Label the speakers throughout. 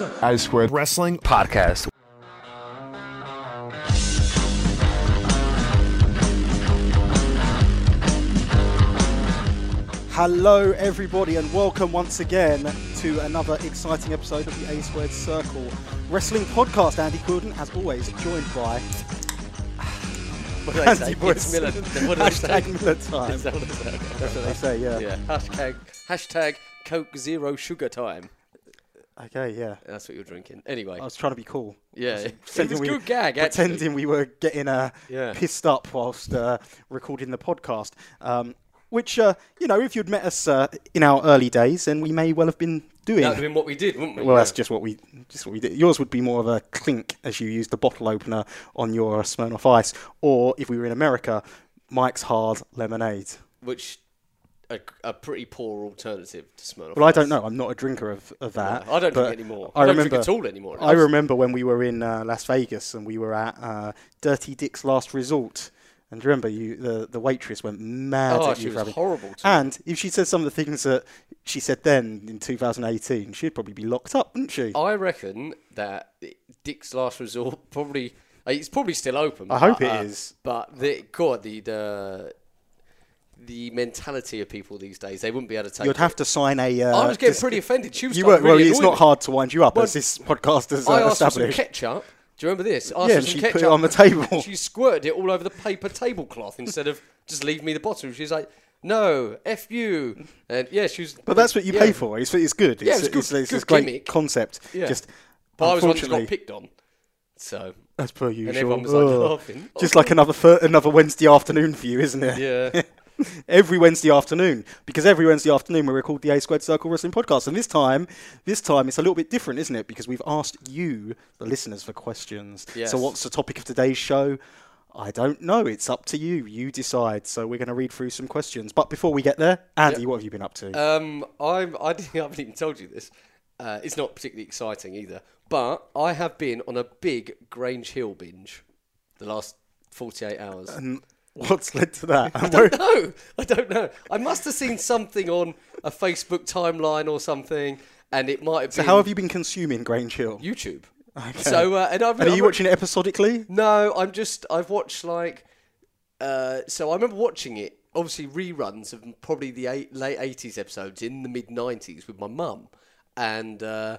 Speaker 1: I Squared
Speaker 2: Wrestling
Speaker 1: Podcast.
Speaker 3: Hello, everybody, and welcome once again to another exciting episode of the A Squared Circle Wrestling Podcast. Andy Quildan, as always, joined by
Speaker 4: What do they
Speaker 3: Andy
Speaker 4: say?
Speaker 3: Boyce.
Speaker 4: It's Miller. What do they say?
Speaker 3: Hashtag Miller time.
Speaker 4: Is that what they say?
Speaker 3: That's what they say, yeah.
Speaker 4: Yeah. Hashtag hashtag Coke Zero Sugar Time.
Speaker 3: Okay, yeah.
Speaker 4: That's what you're drinking. Anyway.
Speaker 3: I was trying to be cool.
Speaker 4: yeah. It was
Speaker 3: Pretending we-
Speaker 4: good gag. Actually.
Speaker 3: Pretending we were getting uh,
Speaker 4: Yeah.
Speaker 3: pissed up whilst uh, recording the podcast. Um, which, uh, you know, if you'd met us uh, in our early days, then we may well have been doing.
Speaker 4: That would have been what we did, wouldn't we?
Speaker 3: Well,
Speaker 4: Yeah.
Speaker 3: that's just what we just what we did. Yours would be more of a clink as you used the bottle opener on your Smirnoff Ice, or if we were in America, Mike's Hard Lemonade.
Speaker 4: which a, a pretty poor alternative to Smirnoff.
Speaker 3: Well, I don't know. I'm not a drinker of, of that.
Speaker 4: No, I don't drink anymore.
Speaker 3: I
Speaker 4: I don't
Speaker 3: remember
Speaker 4: drink at all anymore.
Speaker 3: I remember when we were in uh, Las Vegas and we were at uh, Dirty Dick's Last Resort. And remember you the, the waitress went mad
Speaker 4: Oh,
Speaker 3: at
Speaker 4: she
Speaker 3: you
Speaker 4: was
Speaker 3: for having-
Speaker 4: horrible. To me.
Speaker 3: And if she said some of the things that she said then in 2018, she'd probably be locked up, wouldn't she?
Speaker 4: I reckon that Dick's Last Resort probably it's probably still open.
Speaker 3: I hope
Speaker 4: but,
Speaker 3: it
Speaker 4: uh,
Speaker 3: is.
Speaker 4: But the God, the the the mentality of people these days, they wouldn't be able to take.
Speaker 3: You'd have to sign a. Uh,
Speaker 4: I was getting pretty offended. She was
Speaker 3: You were
Speaker 4: to
Speaker 3: well.
Speaker 4: really
Speaker 3: It's not
Speaker 4: me.
Speaker 3: hard to wind you up,
Speaker 4: Well,
Speaker 3: as this podcast has uh,
Speaker 4: I asked for some ketchup. Do you remember this? I asked
Speaker 3: Yeah, and she put it on the table.
Speaker 4: She squirted it all over the paper tablecloth instead of just leave me the bottle. She's like, "No, f you." And yeah, she was.
Speaker 3: But that's what you
Speaker 4: yeah.
Speaker 3: pay for. It's, it's good. It's,
Speaker 4: Yeah, it's good-
Speaker 3: it's, it's
Speaker 4: good gimmick.
Speaker 3: concept.
Speaker 4: Yeah.
Speaker 3: Just
Speaker 4: But I was one got picked on. So
Speaker 3: as per usual.
Speaker 4: everyone was, like,
Speaker 3: Ugh.
Speaker 4: laughing.
Speaker 3: Just like another fir- another Wednesday afternoon for you, isn't it?
Speaker 4: yeah.
Speaker 3: every Wednesday afternoon because every Wednesday afternoon we record the A Squared Circle Wrestling podcast, and this time, this time it's a little bit different, isn't it? Because we've asked you, the listeners, for questions.
Speaker 4: Yes.
Speaker 3: So, what's the topic of today's show? I don't know. It's up to you. You decide. So we're going to read through some questions. But before we get there, Andy, what have you been up to?
Speaker 4: Um, I'm. I, didn't, I haven't even told you this. Uh, it's not particularly exciting either. But I have been on a big Grange Hill binge the last 48 hours.
Speaker 3: What's led to that?
Speaker 4: I don't know. I don't know. I must have seen something on a Facebook timeline or something, and it might have
Speaker 3: so
Speaker 4: been
Speaker 3: how have you been consuming Grange Hill?
Speaker 4: YouTube.
Speaker 3: Okay.
Speaker 4: So uh, and I've
Speaker 3: and are
Speaker 4: I've-
Speaker 3: you watching it episodically?
Speaker 4: No, I'm just. I've watched like. Uh, so I remember watching it. Obviously, reruns of probably the eight, late '80s episodes in the mid '90s with my mum, and uh,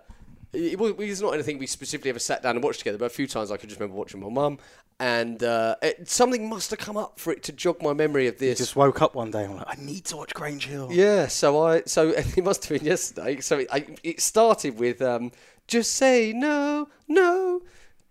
Speaker 4: it, was, it was not anything we specifically ever sat down and watched together. But a few times I could just remember watching my mum, and uh, it, something must have come up for it to jog my memory of this.
Speaker 3: You just woke up one day and I'm like, I need to watch Grange Hill.
Speaker 4: Yeah, so I so it must have been yesterday. So it, I, it started with um, just say no, no,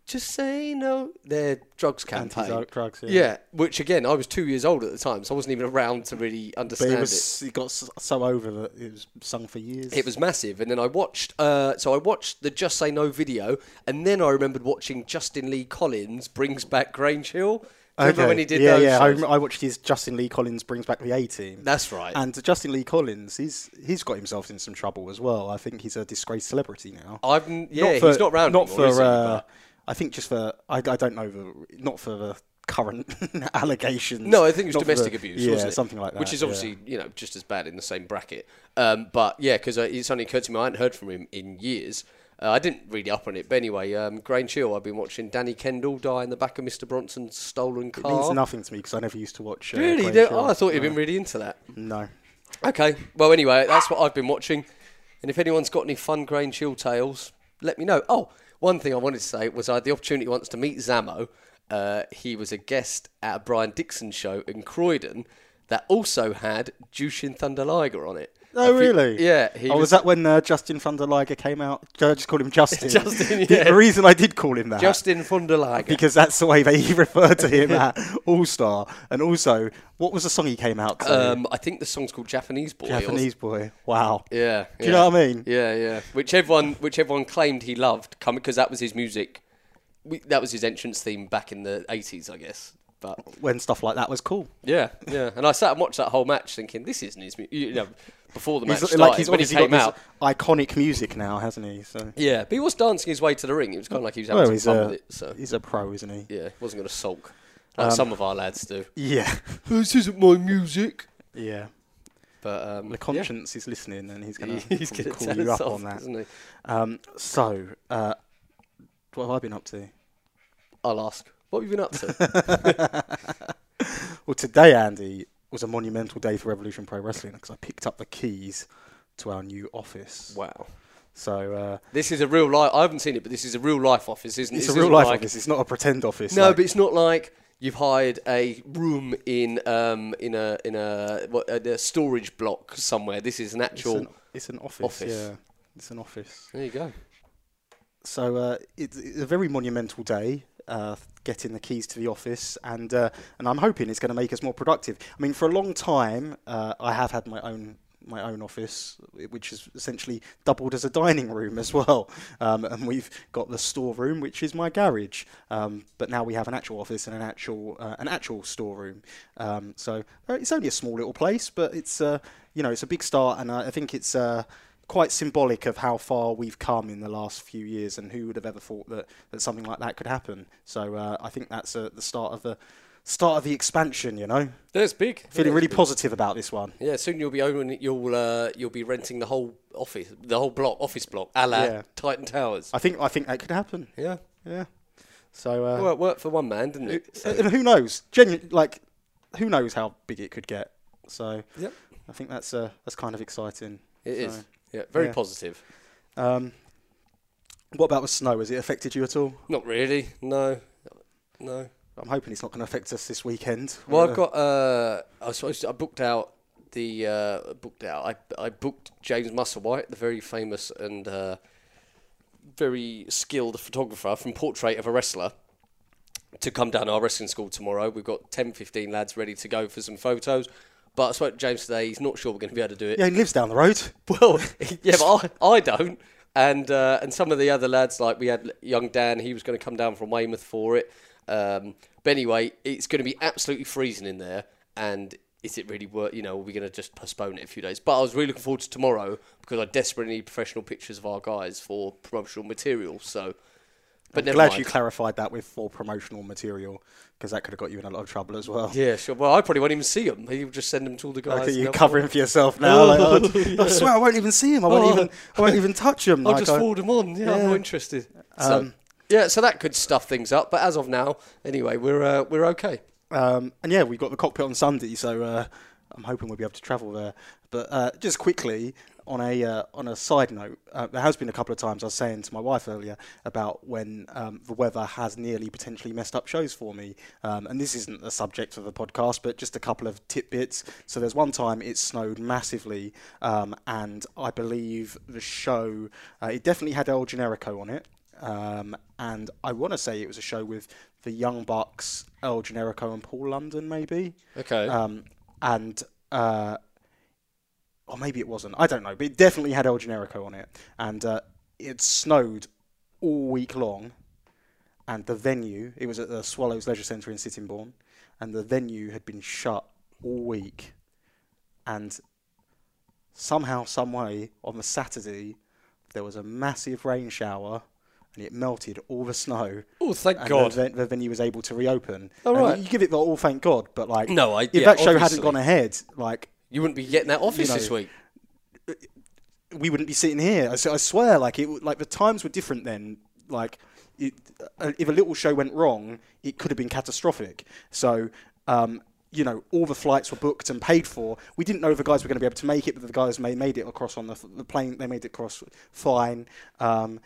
Speaker 4: just say no. Their drugs campaign.
Speaker 3: Anti-drugs, yeah.
Speaker 4: yeah. which again I was two years old at the time, so I wasn't even around to really understand
Speaker 3: it
Speaker 4: it.
Speaker 3: was it got so over that it was sung for years.
Speaker 4: It was massive, and then I watched. Uh, so I watched the Just Say No video, and then I remembered watching Justin Lee Collins brings back Grange Hill. Remember when he did
Speaker 3: yeah,
Speaker 4: those?
Speaker 3: yeah. I, I watched his Justin Lee Collins brings back the A team.
Speaker 4: That's right.
Speaker 3: And Justin Lee Collins, he's he's got himself in some trouble as well. I think he's a disgraced celebrity now.
Speaker 4: I've yeah, he's not around
Speaker 3: Not
Speaker 4: anymore,
Speaker 3: for.
Speaker 4: Is he? But-
Speaker 3: I think just for. I, I don't know the. Not for the current allegations.
Speaker 4: No, I think it was
Speaker 3: for the-
Speaker 4: domestic abuse,
Speaker 3: Yeah, something like that.
Speaker 4: Which is
Speaker 3: yeah.
Speaker 4: obviously, you know, just as bad in the same bracket. Um, but yeah, because uh, it's only occurred to me, I hadn't heard from him in years. Uh, I didn't read up on it, but anyway, um, Grange Hill, I've been watching Danny Kendall die in the back of Mr. Bronson's stolen car.
Speaker 3: It means nothing to me because I never used to watch. Uh,
Speaker 4: Really?
Speaker 3: Grange
Speaker 4: Do-
Speaker 3: Hill.
Speaker 4: Oh, I thought you'd
Speaker 3: No.
Speaker 4: been really into that.
Speaker 3: No.
Speaker 4: Okay, well, anyway, that's what I've been watching. And if anyone's got any fun Grange Hill tales, let me know. Oh, one thing I wanted to say was I had the opportunity once to meet Zammo. Uh, he was a guest at a Brian Dixon show in Croydon that also had Jushin Thunder Liger on it.
Speaker 3: Oh,
Speaker 4: think-
Speaker 3: really?
Speaker 4: Yeah. He
Speaker 3: oh, was, that when uh, Justin van der came out? I just called him Justin.
Speaker 4: Justin,
Speaker 3: The-
Speaker 4: yeah.
Speaker 3: The reason I did call him that.
Speaker 4: Justin Thunder Liger?
Speaker 3: because that's the way they referred to him at All Star. And also, what was the song he came out to?
Speaker 4: Um, I think the song's called Japanese Boy.
Speaker 3: Japanese boy. Wow.
Speaker 4: Yeah.
Speaker 3: Do you know what I mean?
Speaker 4: Yeah, yeah. Which everyone, which everyone claimed he loved, because that was his music. We, that was his entrance theme back in the eighties, I guess. But
Speaker 3: When stuff like that was cool.
Speaker 4: yeah, yeah. And I sat and watched that whole match, thinking this isn't his. mu- You know, before the match
Speaker 3: He's,
Speaker 4: started,
Speaker 3: like he's
Speaker 4: when he came
Speaker 3: got
Speaker 4: out.
Speaker 3: iconic music now, hasn't he? So
Speaker 4: Yeah, but he was dancing his way to the ring. It was kind of like he was having
Speaker 3: well,
Speaker 4: some
Speaker 3: he's
Speaker 4: fun
Speaker 3: a
Speaker 4: with it. So
Speaker 3: he's a pro, isn't he?
Speaker 4: yeah, he wasn't going to sulk
Speaker 3: Um,
Speaker 4: like some of our lads do.
Speaker 3: Yeah,
Speaker 4: This isn't my music.
Speaker 3: yeah.
Speaker 4: But um,
Speaker 3: The
Speaker 4: yeah.
Speaker 3: conscience is listening, and he's going to call you up
Speaker 4: off,
Speaker 3: on that. Um, so, uh, what have I been up to?
Speaker 4: I'll ask. What have you been up to?
Speaker 3: Well, today, Andy, was a monumental day for Revolution Pro Wrestling because I picked up the keys to our new office.
Speaker 4: wow.
Speaker 3: So uh,
Speaker 4: This is a real life. I haven't seen it, but this is a real life office, isn't it?
Speaker 3: it's
Speaker 4: This
Speaker 3: a real life
Speaker 4: like-
Speaker 3: office. It's not a pretend office.
Speaker 4: No,
Speaker 3: like-
Speaker 4: but it's not like you've hired a room in um in a in a what a, a storage block somewhere. This is an
Speaker 3: it's
Speaker 4: actual.
Speaker 3: an, it's an office.
Speaker 4: office.
Speaker 3: Yeah, it's an office.
Speaker 4: There you go.
Speaker 3: So uh, it's, it's a very monumental day. Uh, getting the keys to the office, and uh, and I'm hoping it's going to make us more productive. I mean, for a long time, uh, I have had my own my own office, which is essentially doubled as a dining room as well. Um, and we've got the storeroom, which is my garage. Um, but now we have an actual office and an actual uh, an actual storeroom. Um, so uh, it's only a small little place, but it's uh, you know it's a big start, and I think it's. Uh, quite symbolic of how far we've come in the last few years, and who would have ever thought that, that something like that could happen? So uh, I think that's uh, the start of the start of the expansion. You know,
Speaker 4: That's big.
Speaker 3: feeling
Speaker 4: Yeah,
Speaker 3: really
Speaker 4: big.
Speaker 3: positive about this one.
Speaker 4: Yeah, soon you'll be owning. You'll uh, you'll be renting the whole office, the whole block, office block, a la
Speaker 3: Yeah.
Speaker 4: Titan Towers.
Speaker 3: I think I think that could happen.
Speaker 4: Yeah,
Speaker 3: Yeah. So uh,
Speaker 4: well, it worked for one man, didn't it? So-
Speaker 3: and who knows? Genu- like who knows how big it could get? So
Speaker 4: Yep.
Speaker 3: I think that's uh, that's kind of exciting.
Speaker 4: It is. Yeah, very
Speaker 3: yeah.
Speaker 4: positive.
Speaker 3: Um, what about the snow? Has it affected you at all?
Speaker 4: Not really. No, no.
Speaker 3: I'm hoping it's not going to affect us this weekend.
Speaker 4: Well,
Speaker 3: Uh,
Speaker 4: I've got. Uh, I was I booked out the uh, booked out. I I booked James Musselwhite, the very famous and uh, very skilled photographer from Portrait of a Wrestler, to come down to our wrestling school tomorrow. We've got 10, 15 lads ready to go for some photos. But I spoke to James today. He's not sure we're going to be able to do it.
Speaker 3: Yeah, he lives down the road.
Speaker 4: Well, yeah, but I, I don't. And uh, and some of the other lads, like we had young Dan, he was going to come down from Weymouth for it. Um, but anyway, it's going to be absolutely freezing in there. And is it really worth? You know, are we going to just postpone it a few days? But I was really looking forward to tomorrow because I desperately need professional pictures of our guys for promotional material. So, but
Speaker 3: I'm glad
Speaker 4: mind.
Speaker 3: you clarified that with for promotional material because that could have got you in a lot of trouble as well.
Speaker 4: yeah, sure. Well, I probably won't even see them. He'll just send them to all the guys.
Speaker 3: You're
Speaker 4: they'll-
Speaker 3: covering for yourself now. like, oh, I swear I won't even see him. I won't
Speaker 4: Oh.
Speaker 3: even. I won't even touch him.
Speaker 4: I'll
Speaker 3: like,
Speaker 4: just
Speaker 3: I-
Speaker 4: forward them on. Yeah, I'm
Speaker 3: Yeah.
Speaker 4: not interested. So,
Speaker 3: Um,
Speaker 4: yeah, so that could stuff things up. But as of now, anyway, we're uh, we're okay.
Speaker 3: Um, and yeah, we've got the cockpit on Sunday, so uh, I'm hoping we'll be able to travel there. But uh, just quickly, on a uh, on a side note, uh, there has been a couple of times I was saying to my wife earlier about when um, the weather has nearly potentially messed up shows for me. Um, and this isn't the subject of the podcast, but just a couple of tidbits. So there's one time it snowed massively, um, and I believe the show uh, it definitely had El Generico on it. Um, and I want to say it was a show with the Young Bucks, El Generico, and Paul London, maybe.
Speaker 4: Okay.
Speaker 3: Um, and uh, or maybe it wasn't. I don't know, but it definitely had El Generico on it, and uh, it snowed all week long. And the venue, it was at the Swallows Leisure Centre in Sittingbourne, and the venue had been shut all week. And somehow, some way, on the Saturday, there was a massive rain shower, and it melted all the snow
Speaker 4: oh, thank
Speaker 3: and
Speaker 4: God.
Speaker 3: The, the venue was able to reopen.
Speaker 4: Oh,
Speaker 3: And
Speaker 4: right.
Speaker 3: You give it the all thank God, but like,
Speaker 4: No, I-
Speaker 3: if
Speaker 4: yeah,
Speaker 3: that show hadn't gone ahead, like,
Speaker 4: You wouldn't be getting that office
Speaker 3: know,
Speaker 4: this week.
Speaker 3: we wouldn't be sitting here. I, I swear, like, it like the times were different then. Like, it, uh, if a little show went wrong, it could have been catastrophic. So, um, you know, all the flights were booked and paid for. We didn't know if the guys were going to be able to make it, but the guys made, made it across on the, the plane. They made it across fine. Um,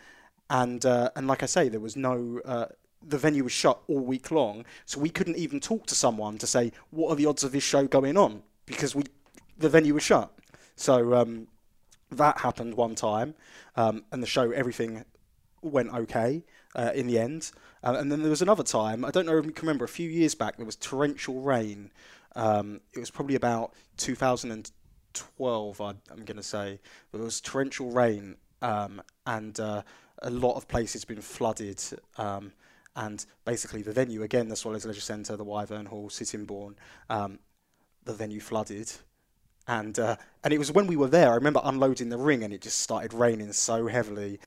Speaker 3: and uh, and like I say, there was no. Uh, the venue was shut all week long, so we couldn't even talk to someone to say what are the odds of this show going on because we the venue was shut. So um, that happened one time, um, and the show everything went okay uh, in the end. Uh, and then there was another time. I don't know if you can remember. A few years back, there was torrential rain. Um, it was probably about 2012. I, I'm going to say there was torrential rain, um, and uh, a lot of places been flooded. Um, and basically, the venue again, the Swallows Leisure Centre, the Wyvern Hall, Sittingbourne, um, the venue flooded and uh, and it was when we were there. I remember unloading the ring, and it just started raining so heavily.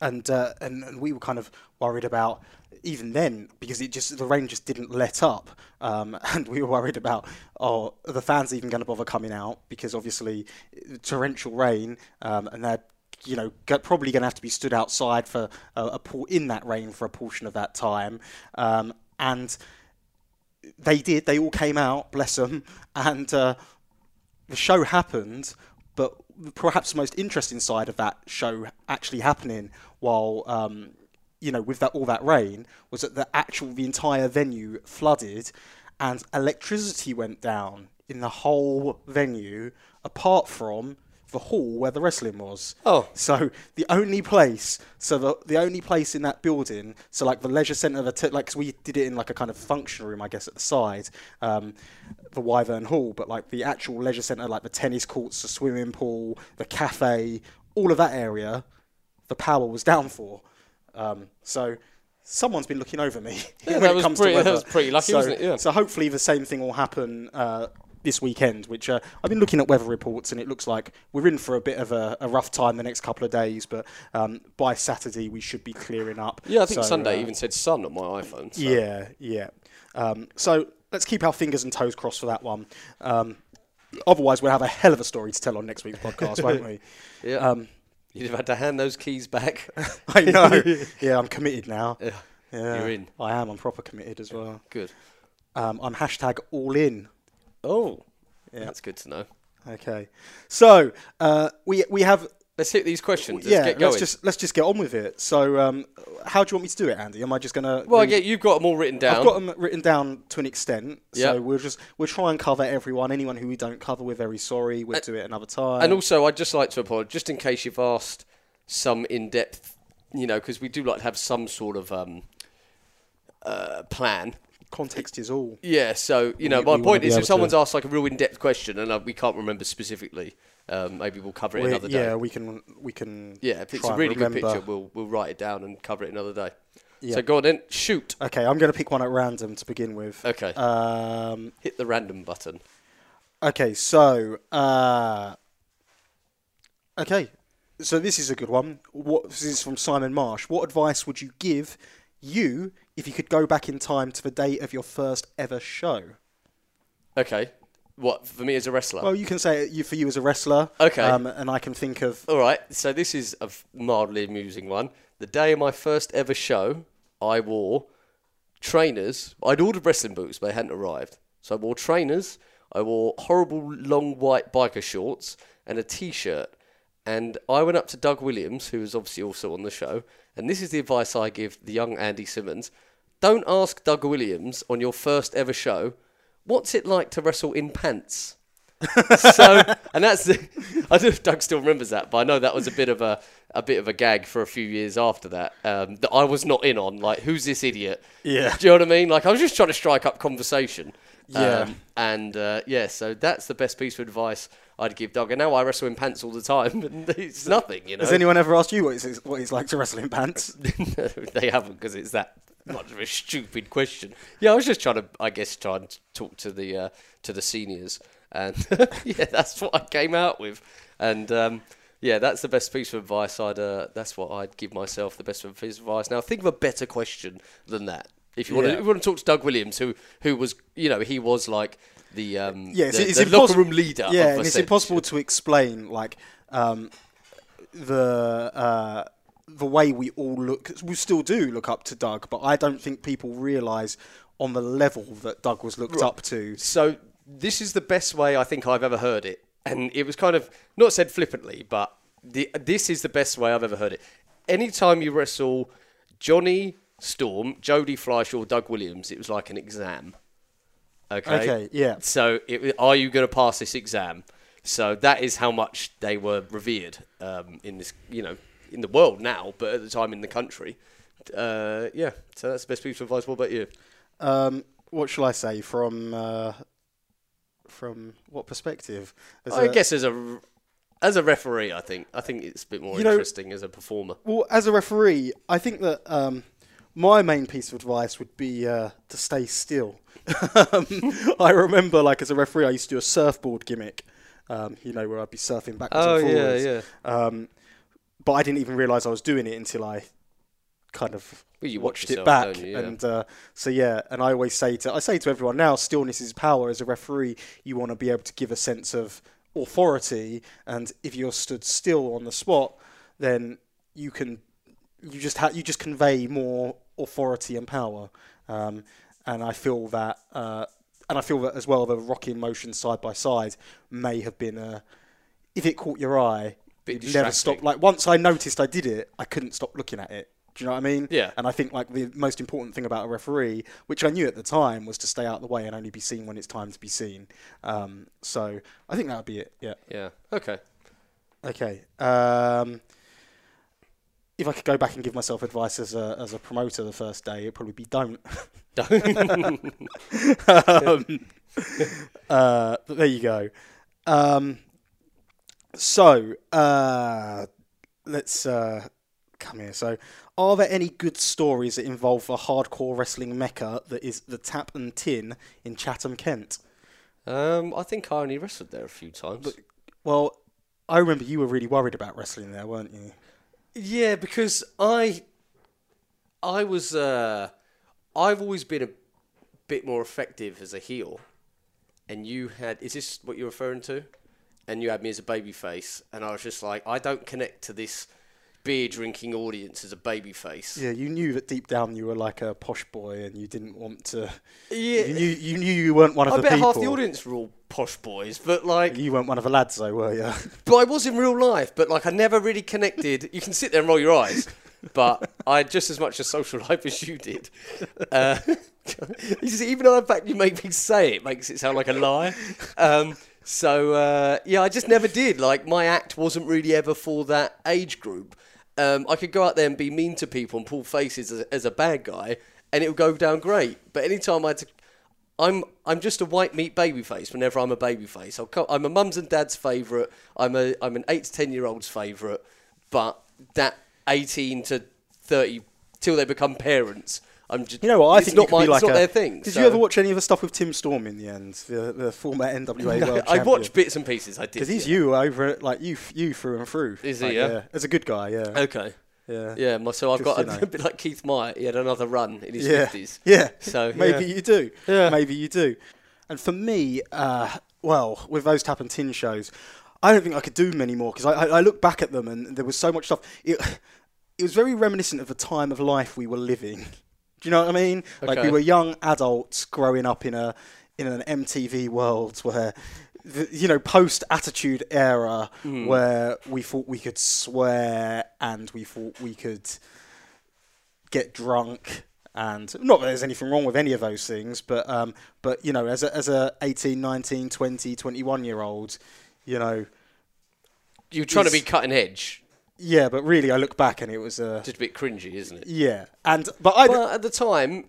Speaker 3: and, uh, and and we were kind of worried about even then because it just the rain just didn't let up, um, and we were worried about oh the fans even going to bother coming out because obviously torrential rain um, and they're you know probably going to have to be stood outside for a, a in that rain for a portion of that time, um, and they did. They all came out, bless them, and uh, the show happened. But perhaps the most interesting side of that show actually happening while um, you know with that all that rain was that the actual the entire venue flooded, and electricity went down in the whole venue apart from the hall where the wrestling was.
Speaker 4: Oh.
Speaker 3: So the only place, so the the only place in that building, so like the leisure centre, the t- like 'cause we did it in like a kind of function room, I guess, at the side, um, the Wyvern Hall, but like the actual leisure centre, like the tennis courts, the swimming pool, the cafe, all of that area, the power was down for. Um, so. Someone's been looking over me
Speaker 4: Yeah,
Speaker 3: when
Speaker 4: that
Speaker 3: it
Speaker 4: was
Speaker 3: comes
Speaker 4: pretty-
Speaker 3: to
Speaker 4: that was pretty lucky,
Speaker 3: so,
Speaker 4: wasn't it? Yeah.
Speaker 3: So hopefully the same thing will happen uh, this weekend. Which uh, I've been looking at weather reports, and it looks like we're in for a bit of a, a rough time the next couple of days. But um, by Saturday we should be clearing up.
Speaker 4: Yeah, I think
Speaker 3: So,
Speaker 4: Sunday
Speaker 3: uh,
Speaker 4: even said sun on my iPhone. So.
Speaker 3: Yeah, yeah. Um, so let's keep our fingers and toes crossed for that one. Um, otherwise, we'll have a hell of a story to tell on next week's podcast, won't we?
Speaker 4: Yeah.
Speaker 3: Um,
Speaker 4: You'd have had to hand those keys back.
Speaker 3: I know. Yeah, I'm committed now.
Speaker 4: Yeah.
Speaker 3: Yeah,
Speaker 4: You're in.
Speaker 3: I am. I'm proper committed as well.
Speaker 4: Good.
Speaker 3: Um, I'm hashtag all in.
Speaker 4: Oh,
Speaker 3: Yeah.
Speaker 4: that's good to know.
Speaker 3: Okay. So uh, we we have
Speaker 4: Let's hit these questions. Let's
Speaker 3: yeah.
Speaker 4: get going.
Speaker 3: Let's just let's just get on with it. So um, how do you want me to do it, Andy? Am I just gonna?
Speaker 4: well, get you've got them all written down.
Speaker 3: I've got them written down to an extent. So
Speaker 4: Yeah.
Speaker 3: we'll just we'll try and cover everyone. Anyone who we don't cover, we're very sorry. We'll do it another time.
Speaker 4: And also, I'd just like to apologise, just in case you've asked some in-depth, you know, because we do like to have some sort of um, uh, plan.
Speaker 3: Context is all.
Speaker 4: Yeah, so you know,
Speaker 3: We-
Speaker 4: my
Speaker 3: we
Speaker 4: point is, if
Speaker 3: to-
Speaker 4: someone's asked like a real in-depth question and uh, we can't remember specifically, um, maybe we'll cover it
Speaker 3: We-
Speaker 4: another day.
Speaker 3: yeah, we can we can.
Speaker 4: Yeah, if it's a really good picture, we'll we'll write it down and cover it another day.
Speaker 3: Yeah.
Speaker 4: So go on then, shoot.
Speaker 3: Okay, I'm going to pick one at random to begin with.
Speaker 4: Okay.
Speaker 3: Um,
Speaker 4: Hit the random button.
Speaker 3: Okay, so uh, okay, so this is a good one. What this is from Simon Marsh. What advice would you give you if you could go back in time to the date of your first ever show?
Speaker 4: Okay. What for me as a wrestler?
Speaker 3: Well, you can say it you for you as a wrestler.
Speaker 4: Okay.
Speaker 3: Um, and I can think of
Speaker 4: All right. So this is a mildly amusing one. The day of my first ever show, I wore trainers. I'd ordered wrestling boots, but they hadn't arrived. So I wore trainers. I wore horrible long white biker shorts and a t-shirt. And I went up to Doug Williams, who was obviously also on the show. And this is the advice I give the young Andy Simmons: Don't ask Doug Williams on your first ever show, "What's it like to wrestle in pants?" so, and that's the. I don't know if Doug still remembers that, but I know that was a bit of a a bit of a gag for a few years after that. Um, that I was not in on. Like, who's this idiot?
Speaker 3: Yeah.
Speaker 4: Do you know what I mean? Like, I was just trying to strike up conversation.
Speaker 3: Yeah.
Speaker 4: Um, and uh, yeah, so that's the best piece of advice I'd give Doug. And now I wrestle in pants all the time, and it's nothing, you know.
Speaker 3: Has anyone ever asked you what it's, what it's like to wrestle in pants?
Speaker 4: they haven't because it's that much of a stupid question. Yeah, I was just trying to, I guess, try and talk to the uh, to the seniors, and yeah, that's what I came out with. And um, yeah, that's the best piece of advice. I'd uh, that's what I'd give myself the best piece of advice. Now think of a better question than that. If you want to,
Speaker 3: Yeah.
Speaker 4: if you want to talk to Doug Williams, who who was, you know, he was like the um,
Speaker 3: Yeah, it's,
Speaker 4: the,
Speaker 3: it's
Speaker 4: the locker room leader.
Speaker 3: Yeah, and it's impossible to explain like um, the uh, the way we all look. We still do look up to Doug, but I don't think people realise on the level that Doug was looked up to.
Speaker 4: So this is the best way I think I've ever heard it, and it was kind of not said flippantly, but the, this is the best way I've ever heard it. Anytime you wrestle Johnny Storm, Jody Fleisch, or Doug Williams, it was like an exam. Okay.
Speaker 3: Okay, yeah.
Speaker 4: So, it, are you going to pass this exam? So that is how much they were revered um, in this, you know, in the world now, but at the time in the country. Uh, yeah. So that's the best piece of advice. What about you?
Speaker 3: Um, what shall I say from uh, from what perspective? As
Speaker 4: I
Speaker 3: a-
Speaker 4: guess as a as a referee, I think I think it's a bit more
Speaker 3: You know-
Speaker 4: interesting as a performer.
Speaker 3: Well, as a referee, I think that um, my main piece of advice would be uh, to stay still. um, I remember, like as a referee, I used to do a surfboard gimmick. Um, you know, where I'd be surfing backwards
Speaker 4: Oh,
Speaker 3: and
Speaker 4: yeah,
Speaker 3: forwards.
Speaker 4: yeah.
Speaker 3: Um, but I didn't even realise I was doing it until I kind of
Speaker 4: Well, you watch
Speaker 3: watched
Speaker 4: yourself,
Speaker 3: it back.
Speaker 4: you? Yeah.
Speaker 3: And uh, so yeah, and I always say to I say to everyone now, stillness is power. As a referee, you want to be able to give a sense of authority, and if you're stood still on the spot, then you can you just ha- you just convey more authority and power. Um, and I feel that. Uh, and I feel that as well, the rocking motion side by side may have been a. If it caught your eye,
Speaker 4: Bit
Speaker 3: it never stopped. Like once I noticed I did it, I couldn't stop looking at it. Do you know what I mean?
Speaker 4: Yeah.
Speaker 3: And I think like the most important thing about a referee, which I knew at the time, was to stay out of the way and only be seen when it's time to be seen. Um, so I think that would be it. Yeah.
Speaker 4: Yeah. Okay.
Speaker 3: Okay. Um, if I could go back and give myself advice as a as a promoter the first day, it'd probably be don't. don't. um, uh, but there you go. Um, so uh, let's uh, come here. So, are there any good stories that involve the hardcore wrestling mecca that is the Tap and Tin in Chatham, Kent?
Speaker 4: Um, I think I only wrestled there a few times.
Speaker 3: Well, I remember you were really worried about wrestling there, weren't you?
Speaker 4: Yeah, because I, I was, uh, I've always been a bit more effective as a heel, and you had. Is this what you're referring to? And you had me as a baby face, and I was just like, I don't connect to this beer drinking audience as a baby face.
Speaker 3: Yeah, you knew that deep down you were like a posh boy, and you didn't want to.
Speaker 4: Yeah.
Speaker 3: You knew you knew you weren't one of
Speaker 4: I
Speaker 3: the
Speaker 4: bet
Speaker 3: people.
Speaker 4: half the audience were all posh boys, but like,
Speaker 3: You weren't one of the lads, though, were you?
Speaker 4: but I was in real life. But like, I never really connected. You can sit there and roll your eyes, but I had just as much a social life as you did. Uh, you see, even though the fact you make me say it makes it sound like a lie. Um, so uh, yeah, I just never did. Like my act wasn't really ever for that age group. Um, I could go out there and be mean to people and pull faces as, as a bad guy, and it would go down great. But anytime I had to I'm I'm just a white meat baby face whenever I'm a baby face. I'll co- I'm a mum's and dad's favourite. I'm a I'm an eight to ten year old's favourite. But that eighteen to thirty till they become parents, I'm just
Speaker 3: You know what? I
Speaker 4: it's
Speaker 3: think
Speaker 4: not my
Speaker 3: like
Speaker 4: it's not
Speaker 3: a,
Speaker 4: their thing.
Speaker 3: Did
Speaker 4: so-
Speaker 3: you ever watch any of the stuff with Tim Storm in the end, the, the former NWA world
Speaker 4: I
Speaker 3: champion?
Speaker 4: watched bits and pieces. I did.
Speaker 3: because he's
Speaker 4: yeah.
Speaker 3: you over it, like you, you through and through.
Speaker 4: Is he,
Speaker 3: Like,
Speaker 4: yeah?
Speaker 3: As a good guy, yeah,
Speaker 4: Okay.
Speaker 3: yeah,
Speaker 4: Yeah. My, so I've got
Speaker 3: you
Speaker 4: a, bit like Keith Meyer. He had another run in his
Speaker 3: yeah,
Speaker 4: fifties.
Speaker 3: yeah.
Speaker 4: So
Speaker 3: maybe
Speaker 4: yeah.
Speaker 3: you do.
Speaker 4: Yeah.
Speaker 3: Maybe you do. And for me, uh, well, with those Tap and Tin shows, I don't think I could do many more because I, I, I look back at them and there was so much stuff. It, it was very reminiscent of the time of life we were living. Do you know what I mean? Like we were young adults growing up in a in an MTV world where. The, you know, post Attitude Era,
Speaker 4: Hmm.
Speaker 3: where we thought we could swear and we thought we could get drunk and not that there's anything wrong with any of those things but um but you know as a as a 18 19 20 21 year old you know
Speaker 4: You're trying to be cutting edge.
Speaker 3: Yeah but really i look back and it was uh,
Speaker 4: Just a bit cringy, isn't it?
Speaker 3: yeah and but i
Speaker 4: But at the time,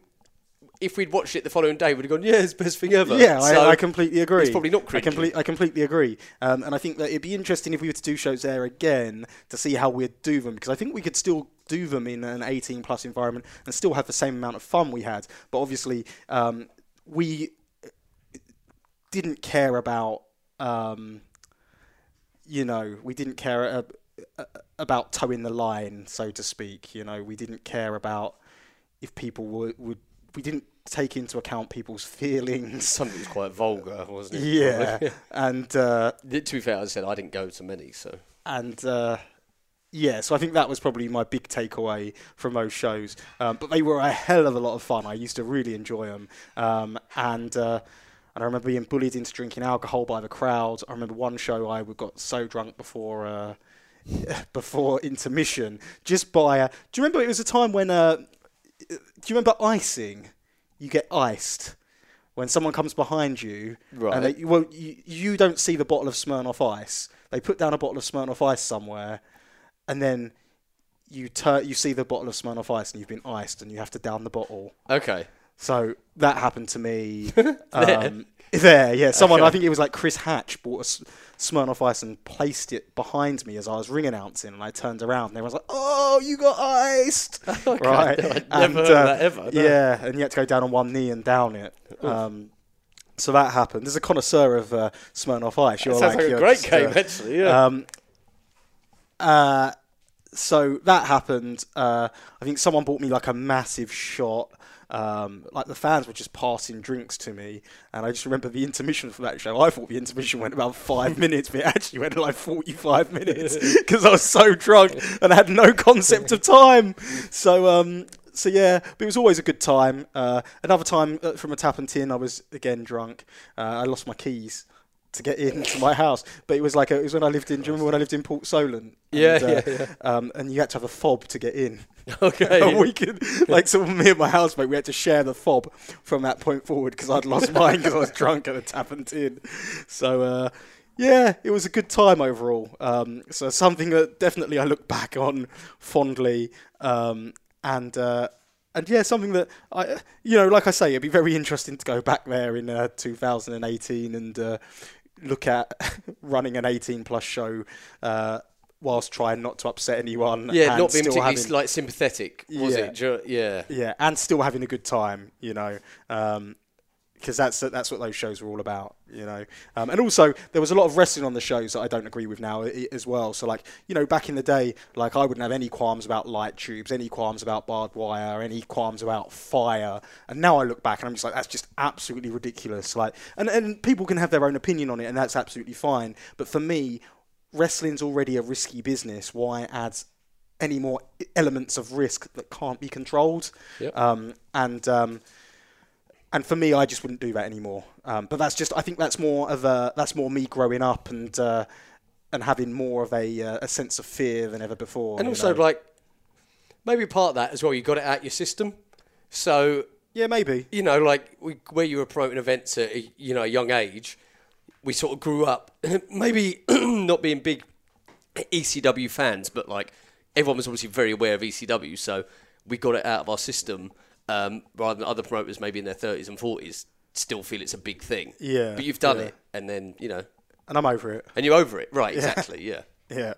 Speaker 4: if we'd watched it the following day, we'd have gone, "Yeah, it's the best thing ever."
Speaker 3: yeah,
Speaker 4: So-
Speaker 3: I, I completely agree.
Speaker 4: it's probably not
Speaker 3: I,
Speaker 4: cringy.
Speaker 3: complete, I completely agree. Um, and I think that it'd be interesting if we were to do shows there again to see how we'd do them because I think we could still do them in an 18 plus environment and still have the same amount of fun we had. But obviously, um, we didn't care about, um, you know, we didn't care uh, uh, about towing the line, so to speak. You know, we didn't care about if people would, would we didn't take into account people's feelings.
Speaker 4: Something was quite vulgar, wasn't it?
Speaker 3: Yeah, and uh,
Speaker 4: to be fair, as I said I didn't go to many, so
Speaker 3: and uh, yeah, so I think that was probably my big takeaway from those shows. Um, but they were a hell of a lot of fun. I used to really enjoy them, um, and uh, and I remember being bullied into drinking alcohol by the crowd. I remember one show I got so drunk before. Before intermission, just by uh, do you remember it was a time when uh, do you remember icing? You get iced when someone comes behind you,
Speaker 4: Right.
Speaker 3: and they, well, you, you don't see the bottle of Smirnoff Ice. They put down a bottle of Smirnoff Ice somewhere, and then you tur- you see the bottle of Smirnoff Ice, and you've been iced, and you have to down the bottle.
Speaker 4: okay.
Speaker 3: So that happened to me. um, there, yeah. Someone,
Speaker 4: Okay.
Speaker 3: I think it was like Chris Hatch, bought a Smirnoff Ice and placed it behind me as I was ring announcing, and I turned around, and everyone's like, "Oh, you got iced!" right?
Speaker 4: I'd never
Speaker 3: And,
Speaker 4: heard
Speaker 3: uh,
Speaker 4: that ever, no.
Speaker 3: Yeah, and you had to go down on one knee and down it. Um, so that happened. There's a connoisseur of uh, Smirnoff Ice. You're
Speaker 4: sounds like, a great
Speaker 3: just,
Speaker 4: game,
Speaker 3: uh,
Speaker 4: actually. Yeah.
Speaker 3: um, uh, so that happened. Uh, I think someone bought me like a massive shot. Um, like the fans were just passing drinks to me, and I just remember the intermission for that show. I thought the intermission went about five minutes, but it actually went like forty-five minutes because I was so drunk and I had no concept of time. So, um, so yeah, but it was always a good time. Uh, another time uh, from a tap and tin, I was again drunk. Uh, I lost my keys to get into my house, but it was like a, it was when I lived in. Do you remember when I lived in Port Solent?
Speaker 4: Yeah,
Speaker 3: And, uh,
Speaker 4: yeah, yeah.
Speaker 3: Um, and you had to have a fob to get in.
Speaker 4: Okay.
Speaker 3: we could, like, so me and my housemate, we had to share the fob from that point forward because I'd lost mine because I was drunk at the tap and tin. So, uh, yeah, it was a good time overall. Um, so something that definitely I look back on fondly, um, and uh, and yeah, something that I, you know, like I say, it'd be very interesting to go back there in uh, 2018 and uh, look at running an 18 plus show. Whilst trying not to upset anyone,
Speaker 4: Yeah,
Speaker 3: and
Speaker 4: not being particularly
Speaker 3: having-
Speaker 4: like sympathetic, was
Speaker 3: Yeah.
Speaker 4: it? Yeah.
Speaker 3: yeah, and still having a good time, you know, because that's that's what those shows were all about, you know. Um, and also, there was a lot of wrestling on the shows that I don't agree with now as well. So, like, you know, back in the day, like I wouldn't have any qualms about light tubes, any qualms about barbed wire, any qualms about fire. And now I look back and I'm just like, that's just absolutely ridiculous. Like, and and people can have their own opinion on it, and that's absolutely fine. But for me, wrestling's already a risky business. Why add any more elements of risk that can't be controlled?
Speaker 4: Yep.
Speaker 3: Um, and um, and for me, I just wouldn't do that anymore. Um, but that's just, I think that's more of a, that's more me growing up and uh, and having more of a uh, a sense of fear than ever before.
Speaker 4: And also,
Speaker 3: know.
Speaker 4: like, maybe part of that as well, you got it out your system. So,
Speaker 3: yeah, maybe.
Speaker 4: you know, like, we, where you were promoting events at, a, you know, a young age, we sort of grew up, maybe not being big ECW fans, but, like, everyone was obviously very aware of ECW, so we got it out of our system, um, rather than other promoters maybe in their 30s and 40s still feel it's a big thing.
Speaker 3: Yeah,
Speaker 4: But you've done
Speaker 3: yeah.
Speaker 4: it, and then, you know,
Speaker 3: And I'm over it.
Speaker 4: and you're over it. Right, exactly, yeah.
Speaker 3: Yeah.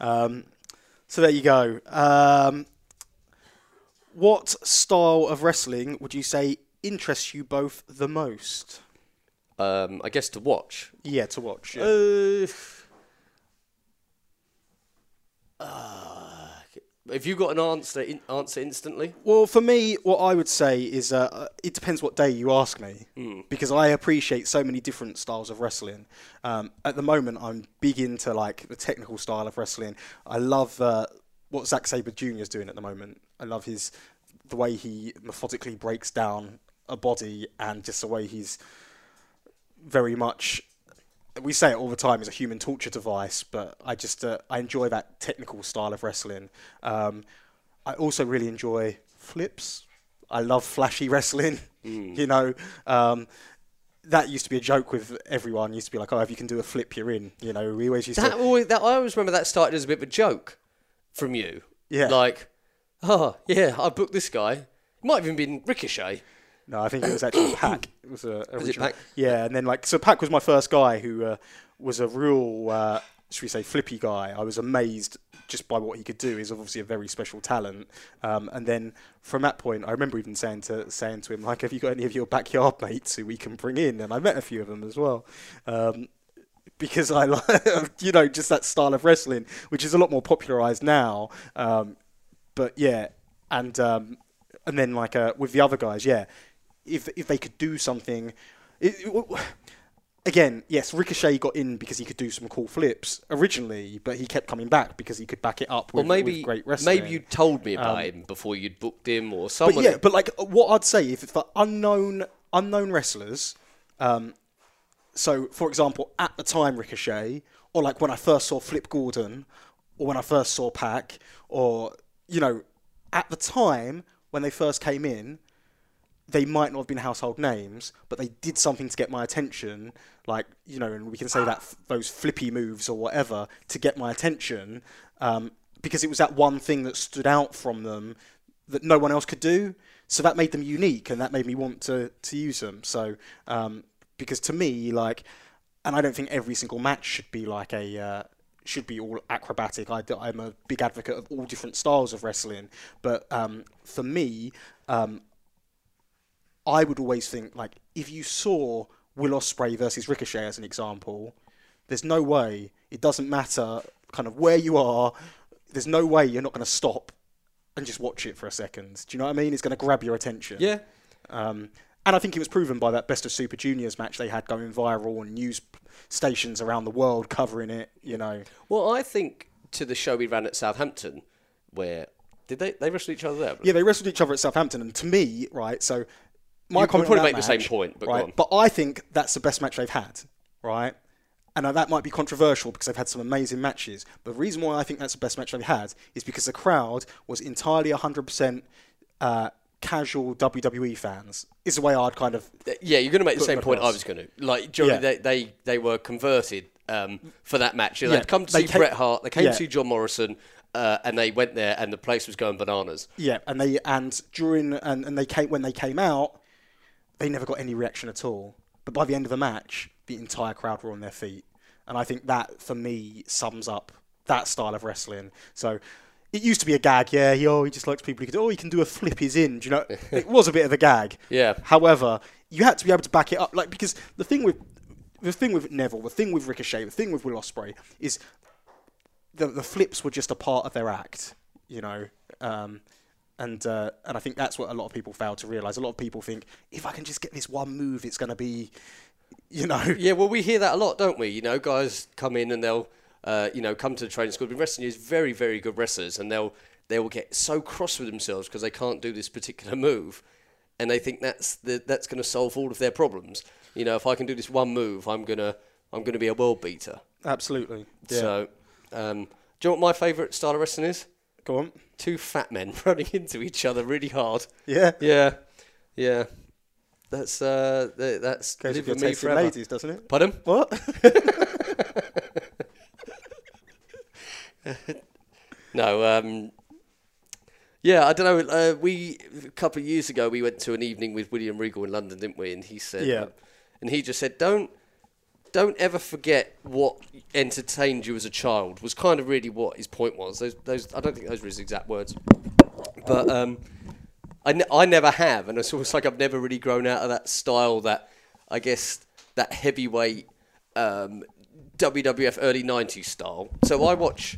Speaker 3: Um, so there you go. Um, what style of wrestling would you say interests you both the most?
Speaker 4: Um, I guess to watch.
Speaker 3: Yeah, to watch. Yeah.
Speaker 4: Uh, uh, have you got an answer in, answer instantly?
Speaker 3: Well, for me, what I would say is uh, it depends what day you ask me, because I appreciate so many different styles of wrestling. Um, at the moment, I'm big into like the technical style of wrestling. I love uh, what Zack Sabre Jr. is doing at the moment. I love his the way he methodically breaks down a body and just the way he's very much we say it all the time is a human torture device, but I just uh, I enjoy that technical style of wrestling. Um, I also really enjoy flips. I love flashy wrestling. You know, um, that used to be a joke with everyone. Used to be like, oh, if you can do a flip, you're in. You know, we always used
Speaker 4: That
Speaker 3: to.
Speaker 4: always, that I always remember that started as a bit of a joke from you.
Speaker 3: Yeah.
Speaker 4: Like, oh yeah, I booked this guy. It might have even been Ricochet.
Speaker 3: No, I think it was actually Pac. It was a
Speaker 4: Was it
Speaker 3: original-
Speaker 4: Pac?
Speaker 3: Yeah, and then like so, Pac was my first guy who uh, was a real, uh, should we say, flippy guy. I was amazed just by what he could do. He's obviously a very special talent. Um, and then from that point, I remember even saying to saying to him like, "Have you got any of your backyard mates who we can bring in?" And I met a few of them as well. Um, because I like, you know, just that style of wrestling, which is a lot more popularized now. Um, but yeah, and um, and then like uh, with the other guys, yeah, if if they could do something, it, it- again, yes, Ricochet got in because he could do some cool flips originally, but he kept coming back because he could back it up with,
Speaker 4: maybe
Speaker 3: with great wrestling.
Speaker 4: maybe you told me about
Speaker 3: Um,
Speaker 4: him before you'd booked him or someone.
Speaker 3: but yeah, but like what I'd say if for unknown unknown wrestlers, um, so for example, at the time Ricochet, or like when I first saw Flip Gordon, or when I first saw Pac, or you know, at the time when they first came in, they might not have been household names, but they did something to get my attention, like you know, and we can say that f- those flippy moves or whatever to get my attention, um, because it was that one thing that stood out from them that no one else could do. So that made them unique, and that made me want to to use them. So um, because to me, like, and I don't think every single match should be like a uh, should be all acrobatic. I, am a big advocate of all different styles of wrestling, but um, for me, um, I would always think like if you saw Will Ospreay versus Ricochet as an example, there's no way it doesn't matter kind of where you are, there's no way you're not going to stop and just watch it for a second. Do you know what I mean? It's going to grab your attention.
Speaker 4: Yeah.
Speaker 3: Um, and I think it was proven by that Best of Super Juniors match they had going viral and news stations around the world covering it. You know,
Speaker 4: Well, I think to the show we ran at Southampton, where did they they wrestle each other there?
Speaker 3: yeah, they wrestled each other at Southampton, and to me, right, so my comment
Speaker 4: probably make the same point, but go
Speaker 3: right,
Speaker 4: on.
Speaker 3: but I think that's the best match they've had, right. And uh, that might be controversial because they've had some amazing matches. But the reason why I think that's the best match they've had is because the crowd was entirely 100% uh, casual WWE fans. Is the way I'd kind of
Speaker 4: Yeah, you're going to make the same point I was going to. Like, Johnny,
Speaker 3: Yeah.
Speaker 4: they, they they were converted um, for that match.
Speaker 3: Yeah,
Speaker 4: They'd come to
Speaker 3: they
Speaker 4: see
Speaker 3: came-
Speaker 4: Bret Hart, they came
Speaker 3: yeah.
Speaker 4: to see John Morrison, uh, and they went there, and the place was going bananas.
Speaker 3: Yeah, and they and during and, and they came when they came out, they never got any reaction at all. But by the end of the match, the entire crowd were on their feet, and I think that for me sums up that style of wrestling. So. It used to be a gag, yeah. He, oh, he just likes people. He could, oh, he can do a flip. He's in. Do you know? it was a bit of a gag.
Speaker 4: Yeah.
Speaker 3: However, you had to be able to back it up, like because the thing with the thing with Neville, the thing with Ricochet, the thing with Will Ospreay is the the flips were just a part of their act, you know. Um, and uh, and I think that's what a lot of people fail to realize. A lot of people think if I can just get this one move, it's going to be, you know.
Speaker 4: Yeah, well, we hear that a lot, don't we? You know, guys come in and they'll, uh, you know, come to the training school. Been wrestling is very, very good wrestlers, and they'll they will get so cross with themselves because they can't do this particular move, and they think that's the, that's going to solve all of their problems. You know, if I can do this one move, I'm gonna I'm gonna be a world beater.
Speaker 3: Absolutely. Yeah.
Speaker 4: So, um, do you know what my favourite style of wrestling is?
Speaker 3: Go on.
Speaker 4: Two fat men running into each other really hard.
Speaker 3: Yeah.
Speaker 4: Yeah, yeah. That's uh, th- that's
Speaker 3: Goes
Speaker 4: live
Speaker 3: with your
Speaker 4: with me forever.
Speaker 3: ladies, doesn't it?
Speaker 4: Pardon?
Speaker 3: What?
Speaker 4: No, um, yeah, I don't know. Uh, we a couple of years ago we went to an evening with William Regal in London, didn't we? And he said,
Speaker 3: Yeah.
Speaker 4: and he just said, don't don't ever forget what entertained you as a child. Was kind of really what his point was. Those, those I don't think those were his exact words, but um, I, ne- I never have, and it's almost like I've never really grown out of that style. That I guess that heavyweight um, WWF early '90s style. So I watch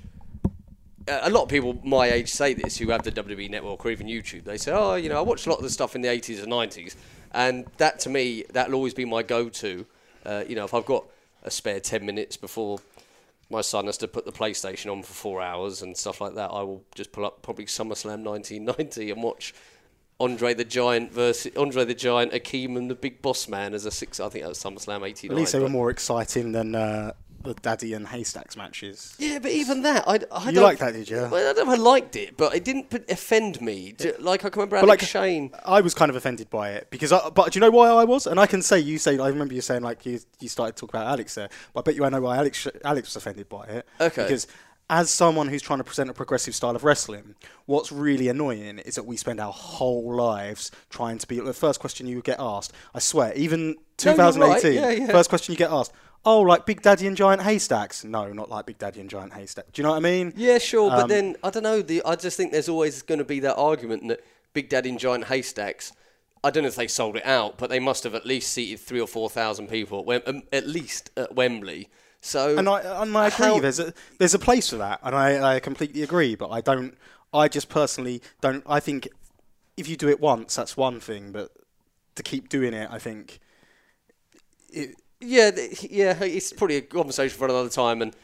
Speaker 4: a lot of people my age say this who have the WWE network or even YouTube. They say, "Oh, you know, I watched a lot of the stuff in the 80s and 90s," and that to me, that'll always be my go-to. Uh, you know, if I've got a spare 10 minutes before my son has to put the PlayStation on for four hours and stuff like that, I will just pull up probably SummerSlam 1990 and watch Andre the Giant versus Andre the Giant, Akeem, and the Big Boss Man as a six. I think that was SummerSlam 89.
Speaker 3: At least they were more exciting than uh, the Daddy and Haystacks matches.
Speaker 4: Yeah, but even that, I, I
Speaker 3: You liked that, did you?
Speaker 4: Well, I don't know if I liked it, but it didn't offend me. Like I can remember Alex
Speaker 3: like,
Speaker 4: Shane.
Speaker 3: I was kind of offended by it because, I, but do you know why I was? And I can say you say I remember you saying like you you started to talk about Alex there, but I bet you I know why Alex Alex was offended by it.
Speaker 4: Okay.
Speaker 3: Because as someone who's trying to present a progressive style of wrestling, what's really annoying is that we spend our whole lives trying to be the first question you get asked. I swear, even
Speaker 4: No, right.
Speaker 3: 2018,
Speaker 4: Yeah, yeah.
Speaker 3: first question you get asked. Oh, like Big Daddy and Giant Haystacks? No, not like Big Daddy and Giant Haystacks. Do you know what I mean?
Speaker 4: Yeah, sure, but
Speaker 3: Um,
Speaker 4: then I don't know. The I just think there's always going to be that argument that Big Daddy and Giant Haystacks. I don't know if they sold it out, but they must have at least seated three or four thousand people at, Wem- um, at least at Wembley. So
Speaker 3: And I and I agree.
Speaker 4: How-
Speaker 3: There's a there's a place for that, and I, I completely agree. But I don't. I just personally don't. I think if you do it once, that's one thing. But to keep doing it, I think. It,
Speaker 4: Yeah, yeah, it's probably a conversation for another time. And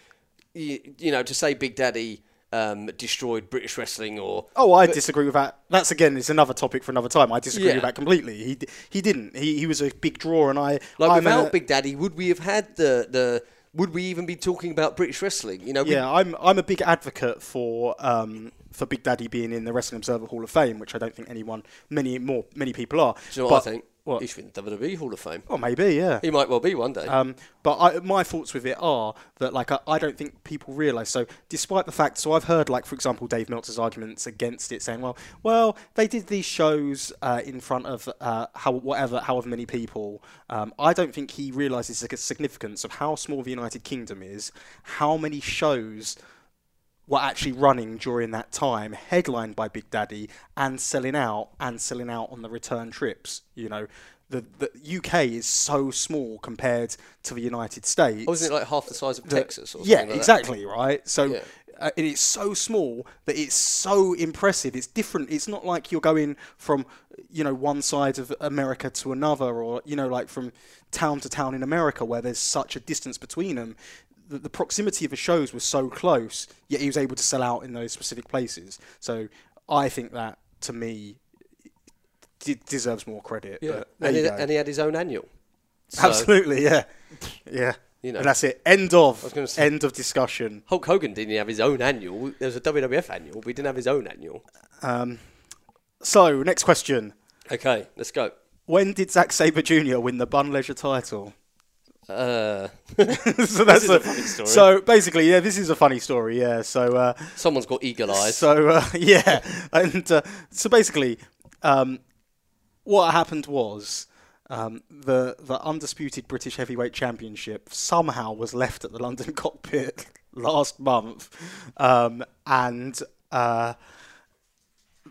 Speaker 4: you, you know, to say Big Daddy um, destroyed British wrestling or
Speaker 3: oh, I disagree with that. That's again, it's another topic for another time. I disagree
Speaker 4: Yeah.
Speaker 3: with that completely. He he didn't. He he was a big draw, and I
Speaker 4: like
Speaker 3: I'm
Speaker 4: without
Speaker 3: a-
Speaker 4: Big Daddy, would we have had the the? Would we even be talking about British wrestling? You know, we-
Speaker 3: Yeah, I'm I'm a big advocate for um for Big Daddy being in the Wrestling Observer Hall of Fame, which I don't think anyone many more many people are.
Speaker 4: do you know what I think?
Speaker 3: What?
Speaker 4: He should be in the WWE Hall of Fame.
Speaker 3: Oh, maybe, yeah.
Speaker 4: He might well be one day.
Speaker 3: Um, but I, my thoughts with it are that like I, I don't think people realise. So despite the fact, so I've heard like for example Dave Meltzer's arguments against it, saying, well, well they did these shows uh, in front of uh, how whatever however many people. Um, I don't think he realises the significance of how small the United Kingdom is, how many shows were actually running during that time, headlined by Big Daddy, and selling out and selling out on the return trips. You know, the the UK is so small compared to the United States.
Speaker 4: Oh, Wasn't it like half the size of
Speaker 3: that-
Speaker 4: Texas or something
Speaker 3: yeah,
Speaker 4: like that?
Speaker 3: exactly, right. So,
Speaker 4: Yeah.
Speaker 3: uh, and it's so small that it's so impressive. It's different. It's not like you're going from you know one side of America to another, or you know like from town to town in America where there's such a distance between them. The, the proximity of the shows was so close, yet he was able to sell out in those specific places. So I think that to me d- deserves more credit. But there
Speaker 4: and, he, and he had his own annual. So,
Speaker 3: Absolutely, yeah, yeah.
Speaker 4: You know.
Speaker 3: and that's it. End of.
Speaker 4: was gonna say-
Speaker 3: End of discussion.
Speaker 4: Hulk Hogan didn't have his own annual. There was a WWF annual, but he didn't have his own annual.
Speaker 3: Um, so, next question.
Speaker 4: Okay, let's go.
Speaker 3: When did Zack Sabre Jr. win the Bun Leisure title?
Speaker 4: Uh,
Speaker 3: so that's
Speaker 4: is a funny story.
Speaker 3: So basically, yeah, this is a funny story. Yeah. So uh,
Speaker 4: someone's got eagle eyes.
Speaker 3: so uh, yeah, and uh, so basically, um, what happened was. Um, the the undisputed British Heavyweight Championship somehow was left at the London cockpit last month, um, and uh,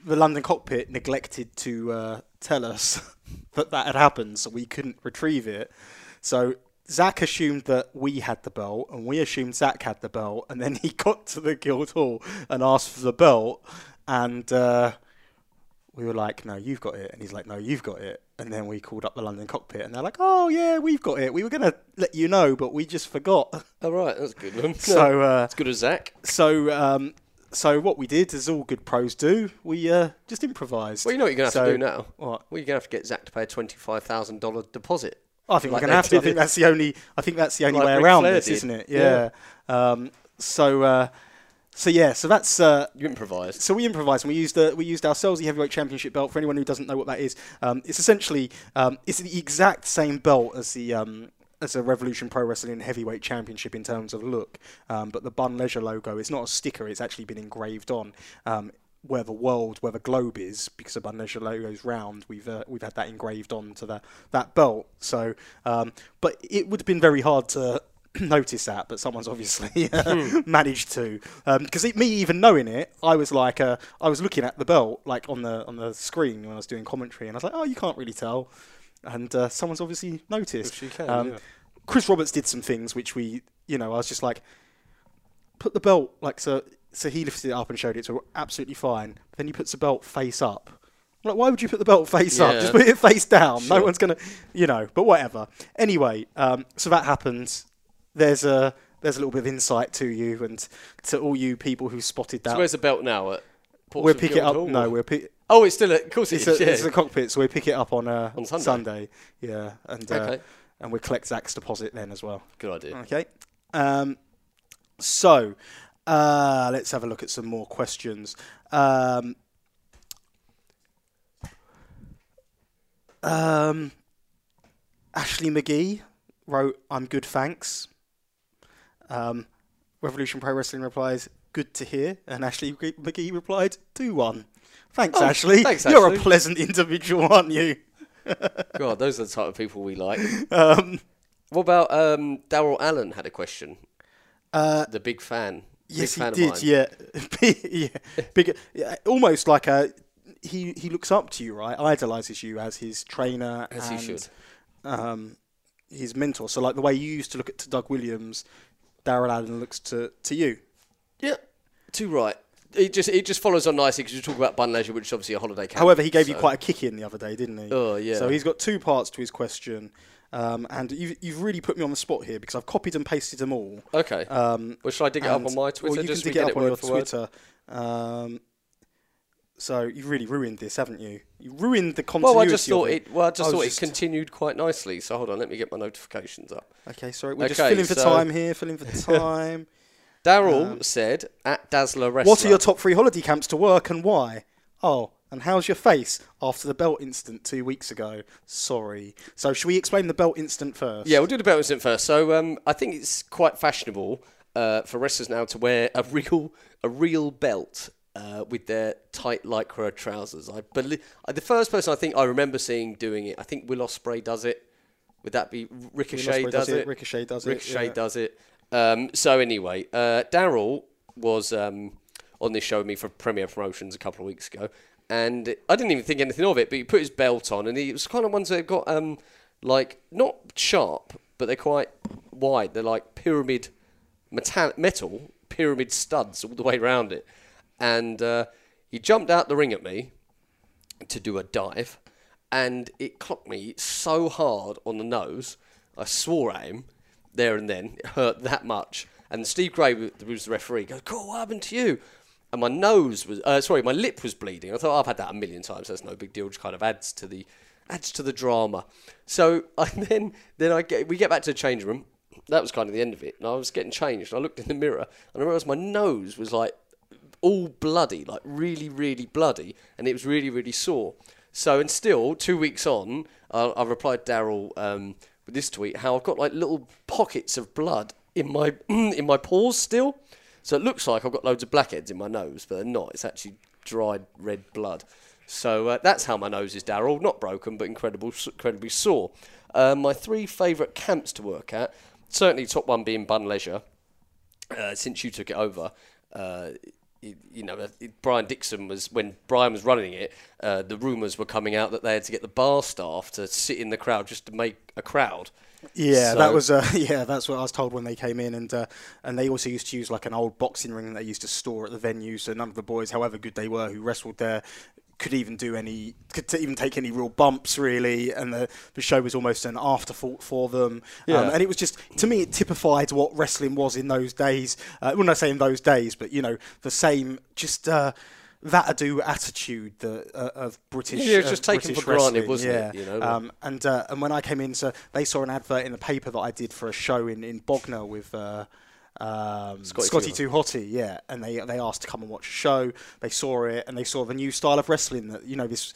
Speaker 3: the London cockpit neglected to uh, tell us that that had happened, so we couldn't retrieve it. So Zack assumed that we had the belt, and we assumed Zack had the belt, and then he got to the Guildhall and asked for the belt, and uh, we were like, "No, you've got it," and he's like, "No, you've got it." And then we called up the London cockpit, and they're like, "Oh yeah, we've got it. We were gonna let you know, but we just forgot."
Speaker 4: All right, that's a good one.
Speaker 3: So. Uh,
Speaker 4: as good as Zack.
Speaker 3: so, um, so what we did, as all good pros do, we uh, just improvised.
Speaker 4: Well, you know what you're going to have
Speaker 3: So-
Speaker 4: to do now?
Speaker 3: What?
Speaker 4: Well, you're going to have to get Zack to pay a $25,000 deposit.
Speaker 3: I think
Speaker 4: Like
Speaker 3: we're gonna have to. I think that's the only. I think that's the only
Speaker 4: Like
Speaker 3: way
Speaker 4: Ric
Speaker 3: around
Speaker 4: Flair
Speaker 3: this,
Speaker 4: did.
Speaker 3: isn't it? Yeah. Um, so, uh, so yeah. So that's. Uh,
Speaker 4: You improvised.
Speaker 3: so we improvised and we used uh, we used our Selsey Heavyweight Championship belt. For anyone who doesn't know what that is, um, it's essentially um, it's the exact same belt as the um, as a Revolution Pro Wrestling Heavyweight Championship in terms of look, um, but the Bunn Leisure logo it's not a sticker; it's actually been engraved on. Um, where the world, where the globe is, because the Bunn Leisure logo is round, we've uh, we've had that engraved onto the that belt. So, um, but it would have been very hard to notice that, but someone's obviously uh, managed to. Because me even knowing it, I was like, uh, I was looking at the belt like on the on the screen when I was doing commentary, and I was like, oh, you can't really tell. And uh, someone's obviously noticed.
Speaker 4: Can,
Speaker 3: um,
Speaker 4: yeah.
Speaker 3: Chris Roberts did some things which we, you know, I was just like, put the belt like so. So he lifted it up and showed it, so we're absolutely fine. Then he puts the belt face up. I'm like, why would you put the belt face up? Just put it face down. No one's gonna, you know. But whatever. Anyway, um, so that happens. There's a there's a little bit of insight to you and to all you people who spotted that.
Speaker 4: So where's the belt now? At
Speaker 3: we'll
Speaker 4: Portsmouth
Speaker 3: pick it up. No, we'll pick.
Speaker 4: Oh, it's still at. Of course it
Speaker 3: It's
Speaker 4: is.
Speaker 3: a,
Speaker 4: yeah.
Speaker 3: it's a cockpit, so we pick it up on uh,
Speaker 4: On Sunday?
Speaker 3: Yeah, and uh,
Speaker 4: Okay.
Speaker 3: and we collect Zack's deposit then as well.
Speaker 4: Good idea.
Speaker 3: Okay. Um, so uh, let's have a look at some more questions. Um, um, Ashley McGee wrote, "I'm good, thanks." Um, Revolution Pro Wrestling replies, "Good to hear," and Ashley McGee replied, "Two one." Thanks,
Speaker 4: Oh,
Speaker 3: Ashley.
Speaker 4: thanks,
Speaker 3: You're
Speaker 4: Ashley.
Speaker 3: a pleasant individual, aren't you?
Speaker 4: God, those are the type of people we like.
Speaker 3: Um,
Speaker 4: What about um, Daryl Allen had a question?
Speaker 3: uh,
Speaker 4: The big fan.
Speaker 3: Yes, he did. Yeah, yeah, Big, yeah, almost like a he. He looks up to you, right? Idolizes you as his trainer
Speaker 4: As
Speaker 3: and
Speaker 4: he should.
Speaker 3: um, his mentor. So, like the way you used to look at to Doug Williams, Daryl Allen looks to to you.
Speaker 4: Yeah, too right. It just it just follows on nicely because you talk about Bunn Leisure, which is obviously a holiday camp.
Speaker 3: However, he gave you quite a kick in the other day, didn't he?
Speaker 4: Oh, yeah.
Speaker 3: So he's got two parts to his question, um, and you've you've really put me on the spot here because I've copied and pasted them all.
Speaker 4: Okay.
Speaker 3: Um,
Speaker 4: well, shall I dig it up
Speaker 3: and-
Speaker 4: on my Twitter?
Speaker 3: Well, you
Speaker 4: just
Speaker 3: can dig it up on your? Twitter. Um, so you've really ruined this, haven't you? You ruined the continuity.
Speaker 4: Well, I just
Speaker 3: of
Speaker 4: thought it. Well, I just
Speaker 3: was
Speaker 4: thought
Speaker 3: just-
Speaker 4: it continued quite nicely. So hold on, let me get my notifications up.
Speaker 3: Okay, sorry, we're just
Speaker 4: Okay,
Speaker 3: filling for
Speaker 4: so-
Speaker 3: time here. Filling for time.
Speaker 4: Daryl said at Dazzler Wrestler.
Speaker 3: Um, what are your top three holiday camps to work and why? Oh, and how's your face after the belt incident two weeks ago? Sorry. So should we explain the belt incident first?
Speaker 4: Yeah, we'll do the belt incident first. So um, I think it's quite fashionable uh, for wrestlers now to wear a real a real belt uh, with their tight lycra trousers. I believe the first person I think I remember seeing doing it. I think Will Ospreay does it. Would that be Ricochet does,
Speaker 3: does
Speaker 4: it?
Speaker 3: it, Ricochet does it,
Speaker 4: Ricochet
Speaker 3: yeah.
Speaker 4: does it. Um, so anyway, uh, Daryl was um, on this show with me for Premier Promotions a couple of weeks ago, and I didn't even think anything of it. But he put his belt on, and he was kind of ones that got um, like not sharp, but they're quite wide. They're like pyramid metal, metal pyramid studs all the way around it. And uh, he jumped out the ring at me to do a dive, and it clocked me so hard on the nose, I swore at him there and then. It hurt that much. And Steve Gray, who was the referee, goes, "Cool, what happened to you?" And my nose was, uh, sorry, my lip was bleeding. I thought I've had that a million times. That's no big deal. Just kind of adds to the adds to the drama. So I then then I get we get back to the change room. That was kind of the end of it. And I was getting changed. And I looked in the mirror and I realised my nose was like all bloody, like really, really bloody, and it was really, really sore. So, and still, two weeks on, I, I replied Daryl um, with this tweet how I've got like little pockets of blood in my in my pores still. So it looks like I've got loads of blackheads in my nose, but they're not. It's actually dried red blood. So uh, that's how my nose is, Daryl. Not broken, but incredible, incredibly sore. Uh, my three favourite camps to work at, certainly top one being Bunn Leisure, uh, since you took it over. Uh, you, know, Brian Dixon was when Brian was running it. Uh, the rumours were coming out that they had to get the bar staff to sit in the crowd just to make a crowd.
Speaker 3: Yeah,
Speaker 4: So-
Speaker 3: that was uh, yeah, that's what I was told when they came in, and uh, and they also used to use like an old boxing ring that they used to store at the venue. So none of the boys, however good they were, who wrestled there, could even do any, could t- even take any real bumps really, and the the show was almost an afterthought for them.
Speaker 4: Yeah.
Speaker 3: Um, and it was just to me, it typified what wrestling was in those days. Uh, when I say in those days, but you know, the same just. Uh, that ado attitude that, uh, of British.
Speaker 4: Yeah, it was just taken
Speaker 3: British
Speaker 4: for granted,
Speaker 3: wrestling,
Speaker 4: wasn't
Speaker 3: yeah.
Speaker 4: it, you know?
Speaker 3: Um, and uh, and when I came in, so they saw an advert in the paper that I did for a show in, in Bognor with uh, um,
Speaker 4: Scotty
Speaker 3: Scotty,
Speaker 4: Too
Speaker 3: Hotty, yeah. And they they asked to come and watch a show. They saw it and they saw the new style of wrestling that you know this,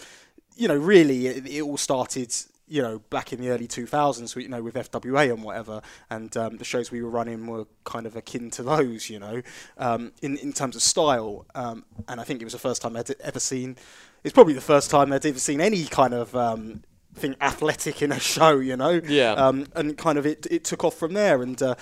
Speaker 3: you know, really it, it all started. You know, back in the early 2000s, you know, with FWA and whatever, and um, the shows we were running were kind of akin to those, you know, um, in in terms of style. Um, and I think it was the first time I'd ever seen. It's probably the first time I'd ever seen any kind of um, thing athletic in a show, you know.
Speaker 4: Yeah.
Speaker 3: Um, and kind of it it took off from there, and uh,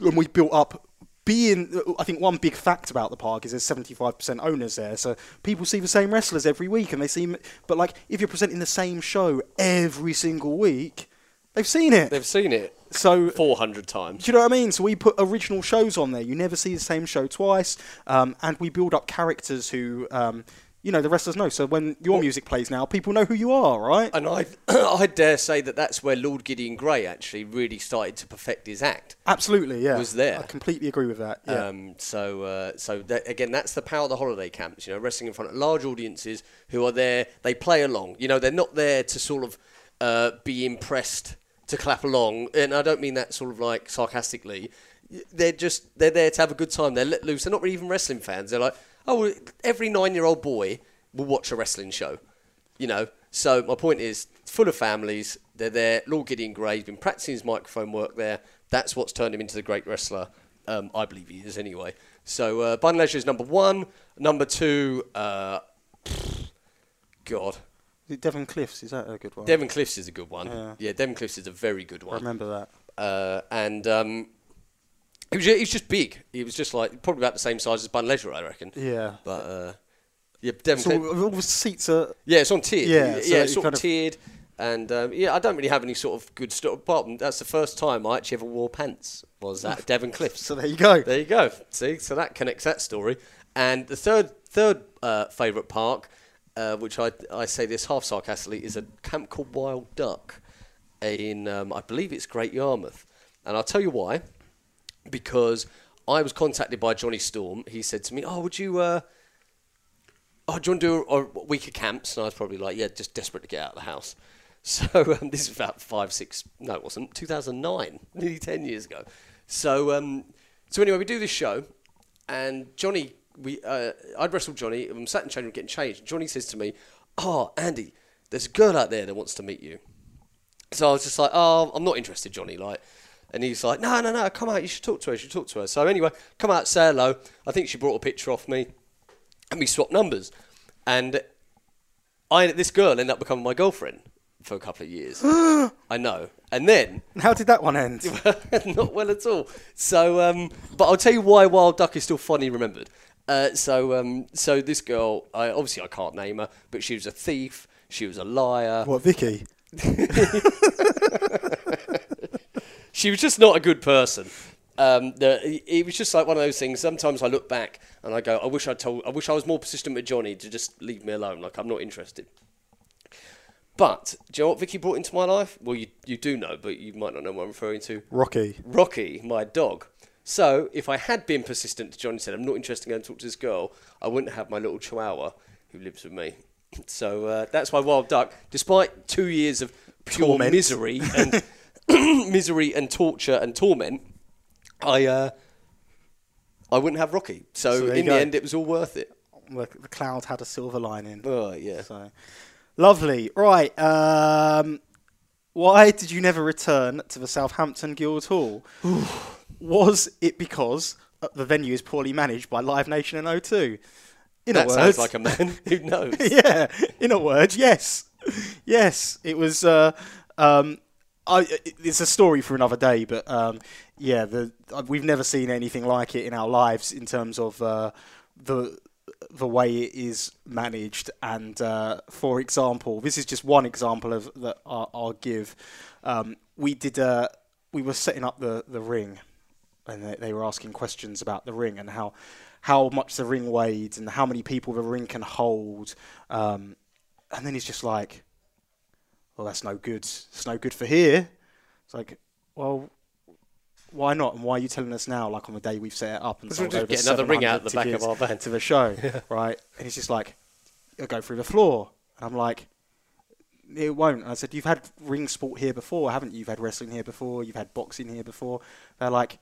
Speaker 3: and we built up. Being, I think one big fact about the park is there's 75% owners there, so people see the same wrestlers every week, and they see. But like, if you're presenting the same show every single week, they've seen it.
Speaker 4: They've seen it
Speaker 3: so
Speaker 4: 400 times.
Speaker 3: do you know what I mean? So we put original shows on there. You never see the same show twice, um, and we build up characters who, um, you know, the wrestlers know. So when your music plays now, people know who you are, right?
Speaker 4: And I, I dare say that that's where Lord Gideon Grey actually really started to perfect his act.
Speaker 3: Absolutely, yeah.
Speaker 4: Was there.
Speaker 3: I completely agree with that. Yeah.
Speaker 4: Um, so, uh, so that, again, that's the power of the holiday camps. You know, wrestling in front of large audiences who are there. They play along. You know, they're not there to sort of uh, be impressed to clap along. And I don't mean that sort of like sarcastically. They're just they're there to have a good time. They're let loose. They're not really even wrestling fans. They're like, oh, every nine-year-old boy will watch a wrestling show. You know. So my point is, it's full of families. They're there. Lord Gideon Grey's been practicing his microphone work there. That's what's turned him into the great wrestler. Um, I believe he is anyway. So uh, Bunn Leisure is number one. Number two, uh, God,
Speaker 3: Devon Cliffs is that a good one?
Speaker 4: Devon Cliffs is a good one.
Speaker 3: Yeah.
Speaker 4: Yeah, Devon Cliffs is a very good one.
Speaker 3: I
Speaker 4: one.
Speaker 3: remember that.
Speaker 4: Uh, and um, he was he was just big. He was just like probably about the same size as Bunn Leisure, I reckon.
Speaker 3: Yeah.
Speaker 4: But uh, yeah, Devon
Speaker 3: So all the seats are.
Speaker 4: Yeah, it's on tiered.
Speaker 3: Yeah,
Speaker 4: Yeah,
Speaker 3: so
Speaker 4: it's sort of
Speaker 3: of-
Speaker 4: tiered. And um, yeah, I don't really have any sort of good stuff. Apart from that's the first time I actually ever wore pants was at Devon Cliffs.
Speaker 3: So there you go.
Speaker 4: There you go. See, so that connects that story. And the third third uh, favourite park, uh, which I I say this half sarcastically, is a camp called Wild Duck, in um, I believe it's Great Yarmouth, and I'll tell you why. Because I was contacted by Johnny Storm. He said to me, "Oh, would you?" Uh, oh, do you want to do a, a week of camps? And I was probably like, yeah, just desperate to get out of the house. So um, this is about five, six, no, it wasn't, 2009, nearly 10 years ago. So, um, so anyway, we do this show, and Johnny, we, uh, I'd wrestled Johnny, I'm sat in change room getting changed. Johnny says to me, oh, Andy, there's a girl out there that wants to meet you. So I was just like, oh, I'm not interested, Johnny. Like, and he's like, no, no, no, come out. You should talk to her. You should talk to her. So anyway, come out, say hello. I think she brought a picture off me, and we swapped numbers. And I, this girl ended up becoming my girlfriend for a couple of years. I know. And then,
Speaker 3: how did that one end?
Speaker 4: not well at all. So, um, but I'll tell you why Wild Duck is still funny remembered. Uh, so, um, so this girl, I, obviously I can't name her, but she was a thief. She was a liar.
Speaker 3: what, Vicky?
Speaker 4: she was just not a good person. um, the, it- was just like one of those things. Sometimes I look back and I go, I wish I told, I wish I was more persistent with Johnny to just leave me alone. Like I'm not interested. But do you know what Vicky brought into my life? Well, you you do know, but you might not know what I'm referring to.
Speaker 3: Rocky.
Speaker 4: Rocky, my dog. So if I had been persistent to Johnny said, I'm not interested in going to talk to this girl, I wouldn't have my little chihuahua who lives with me. So uh, that's why Wild Duck, despite two years of pure
Speaker 3: Torment.
Speaker 4: misery and misery and torture and torment, I uh, I wouldn't have Rocky. So,
Speaker 3: So
Speaker 4: in the
Speaker 3: go.
Speaker 4: end, it was all worth it.
Speaker 3: The, the cloud had a silver lining.
Speaker 4: Oh yeah.
Speaker 3: So lovely. Right. Um, why did you never return to the Southampton Guild Hall? Was it because uh, the venue is poorly managed by Live Nation and O2? In
Speaker 4: That
Speaker 3: a
Speaker 4: sounds like a man who knows.
Speaker 3: yeah. In a word, yes, yes. It was. Uh, um, I, it's a story for another day, but um, yeah, the uh, we've never seen anything like it in our lives in terms of uh, the the way it is managed. And uh, for example, this is just one example of that I'll, I'll give. Um, we did. Uh, we were setting up the the ring, and they, they were asking questions about the ring and how how much the ring weighed and how many people the ring can hold. Um, and then he's just like, "Well, that's no good. It's no good for here." It's like, well. Why not? And why are you telling us now, like on the day we've set it up? And
Speaker 4: we'll
Speaker 3: sold over
Speaker 4: get another ring out the back of our van.
Speaker 3: to the show, right? And he's just like, "It'll go through the floor." And I'm like, "It won't." And I said, "You've had ring sport here before, haven't you? You've had wrestling here before. You've had boxing here before." They're like,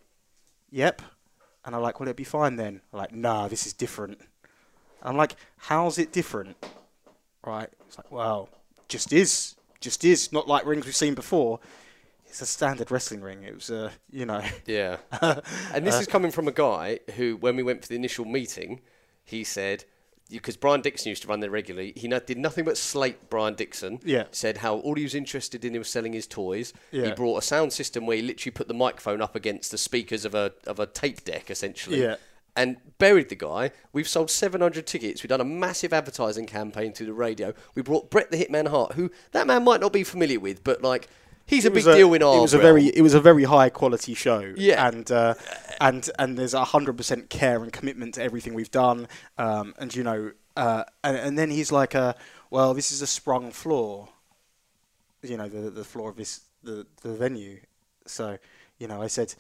Speaker 3: "Yep." And I'm like, "Will it be fine then?" I'm like, "Nah, this is different." I'm like, "How's it different?" Right? It's like, "Well, just is, just is. Not like rings we've seen before. It's a standard wrestling ring. It was a, you know."
Speaker 4: Yeah. and this is coming from a guy who, when we went for the initial meeting, he said, because Brian Dixon used to run there regularly, he did nothing but slate Brian Dixon.
Speaker 3: Yeah.
Speaker 4: Said how all he was interested in was selling his toys.
Speaker 3: Yeah.
Speaker 4: He brought a sound system where he literally put the microphone up against the speakers of a of a tape deck, essentially.
Speaker 3: Yeah.
Speaker 4: And buried the guy. We've sold 700 tickets. We've done a massive advertising campaign through the radio. We brought Bret the Hitman Hart, who that man might not be familiar with, but like he's a big
Speaker 3: was
Speaker 4: deal in our
Speaker 3: It was a very, it was a very high quality show.
Speaker 4: Yeah.
Speaker 3: and uh, and and there's a hundred percent care and commitment to everything we've done. Um, and you know, uh, and, and then he's like, uh, well, this is a sprung floor. You know, the the floor of this the the venue. So, you know, I said,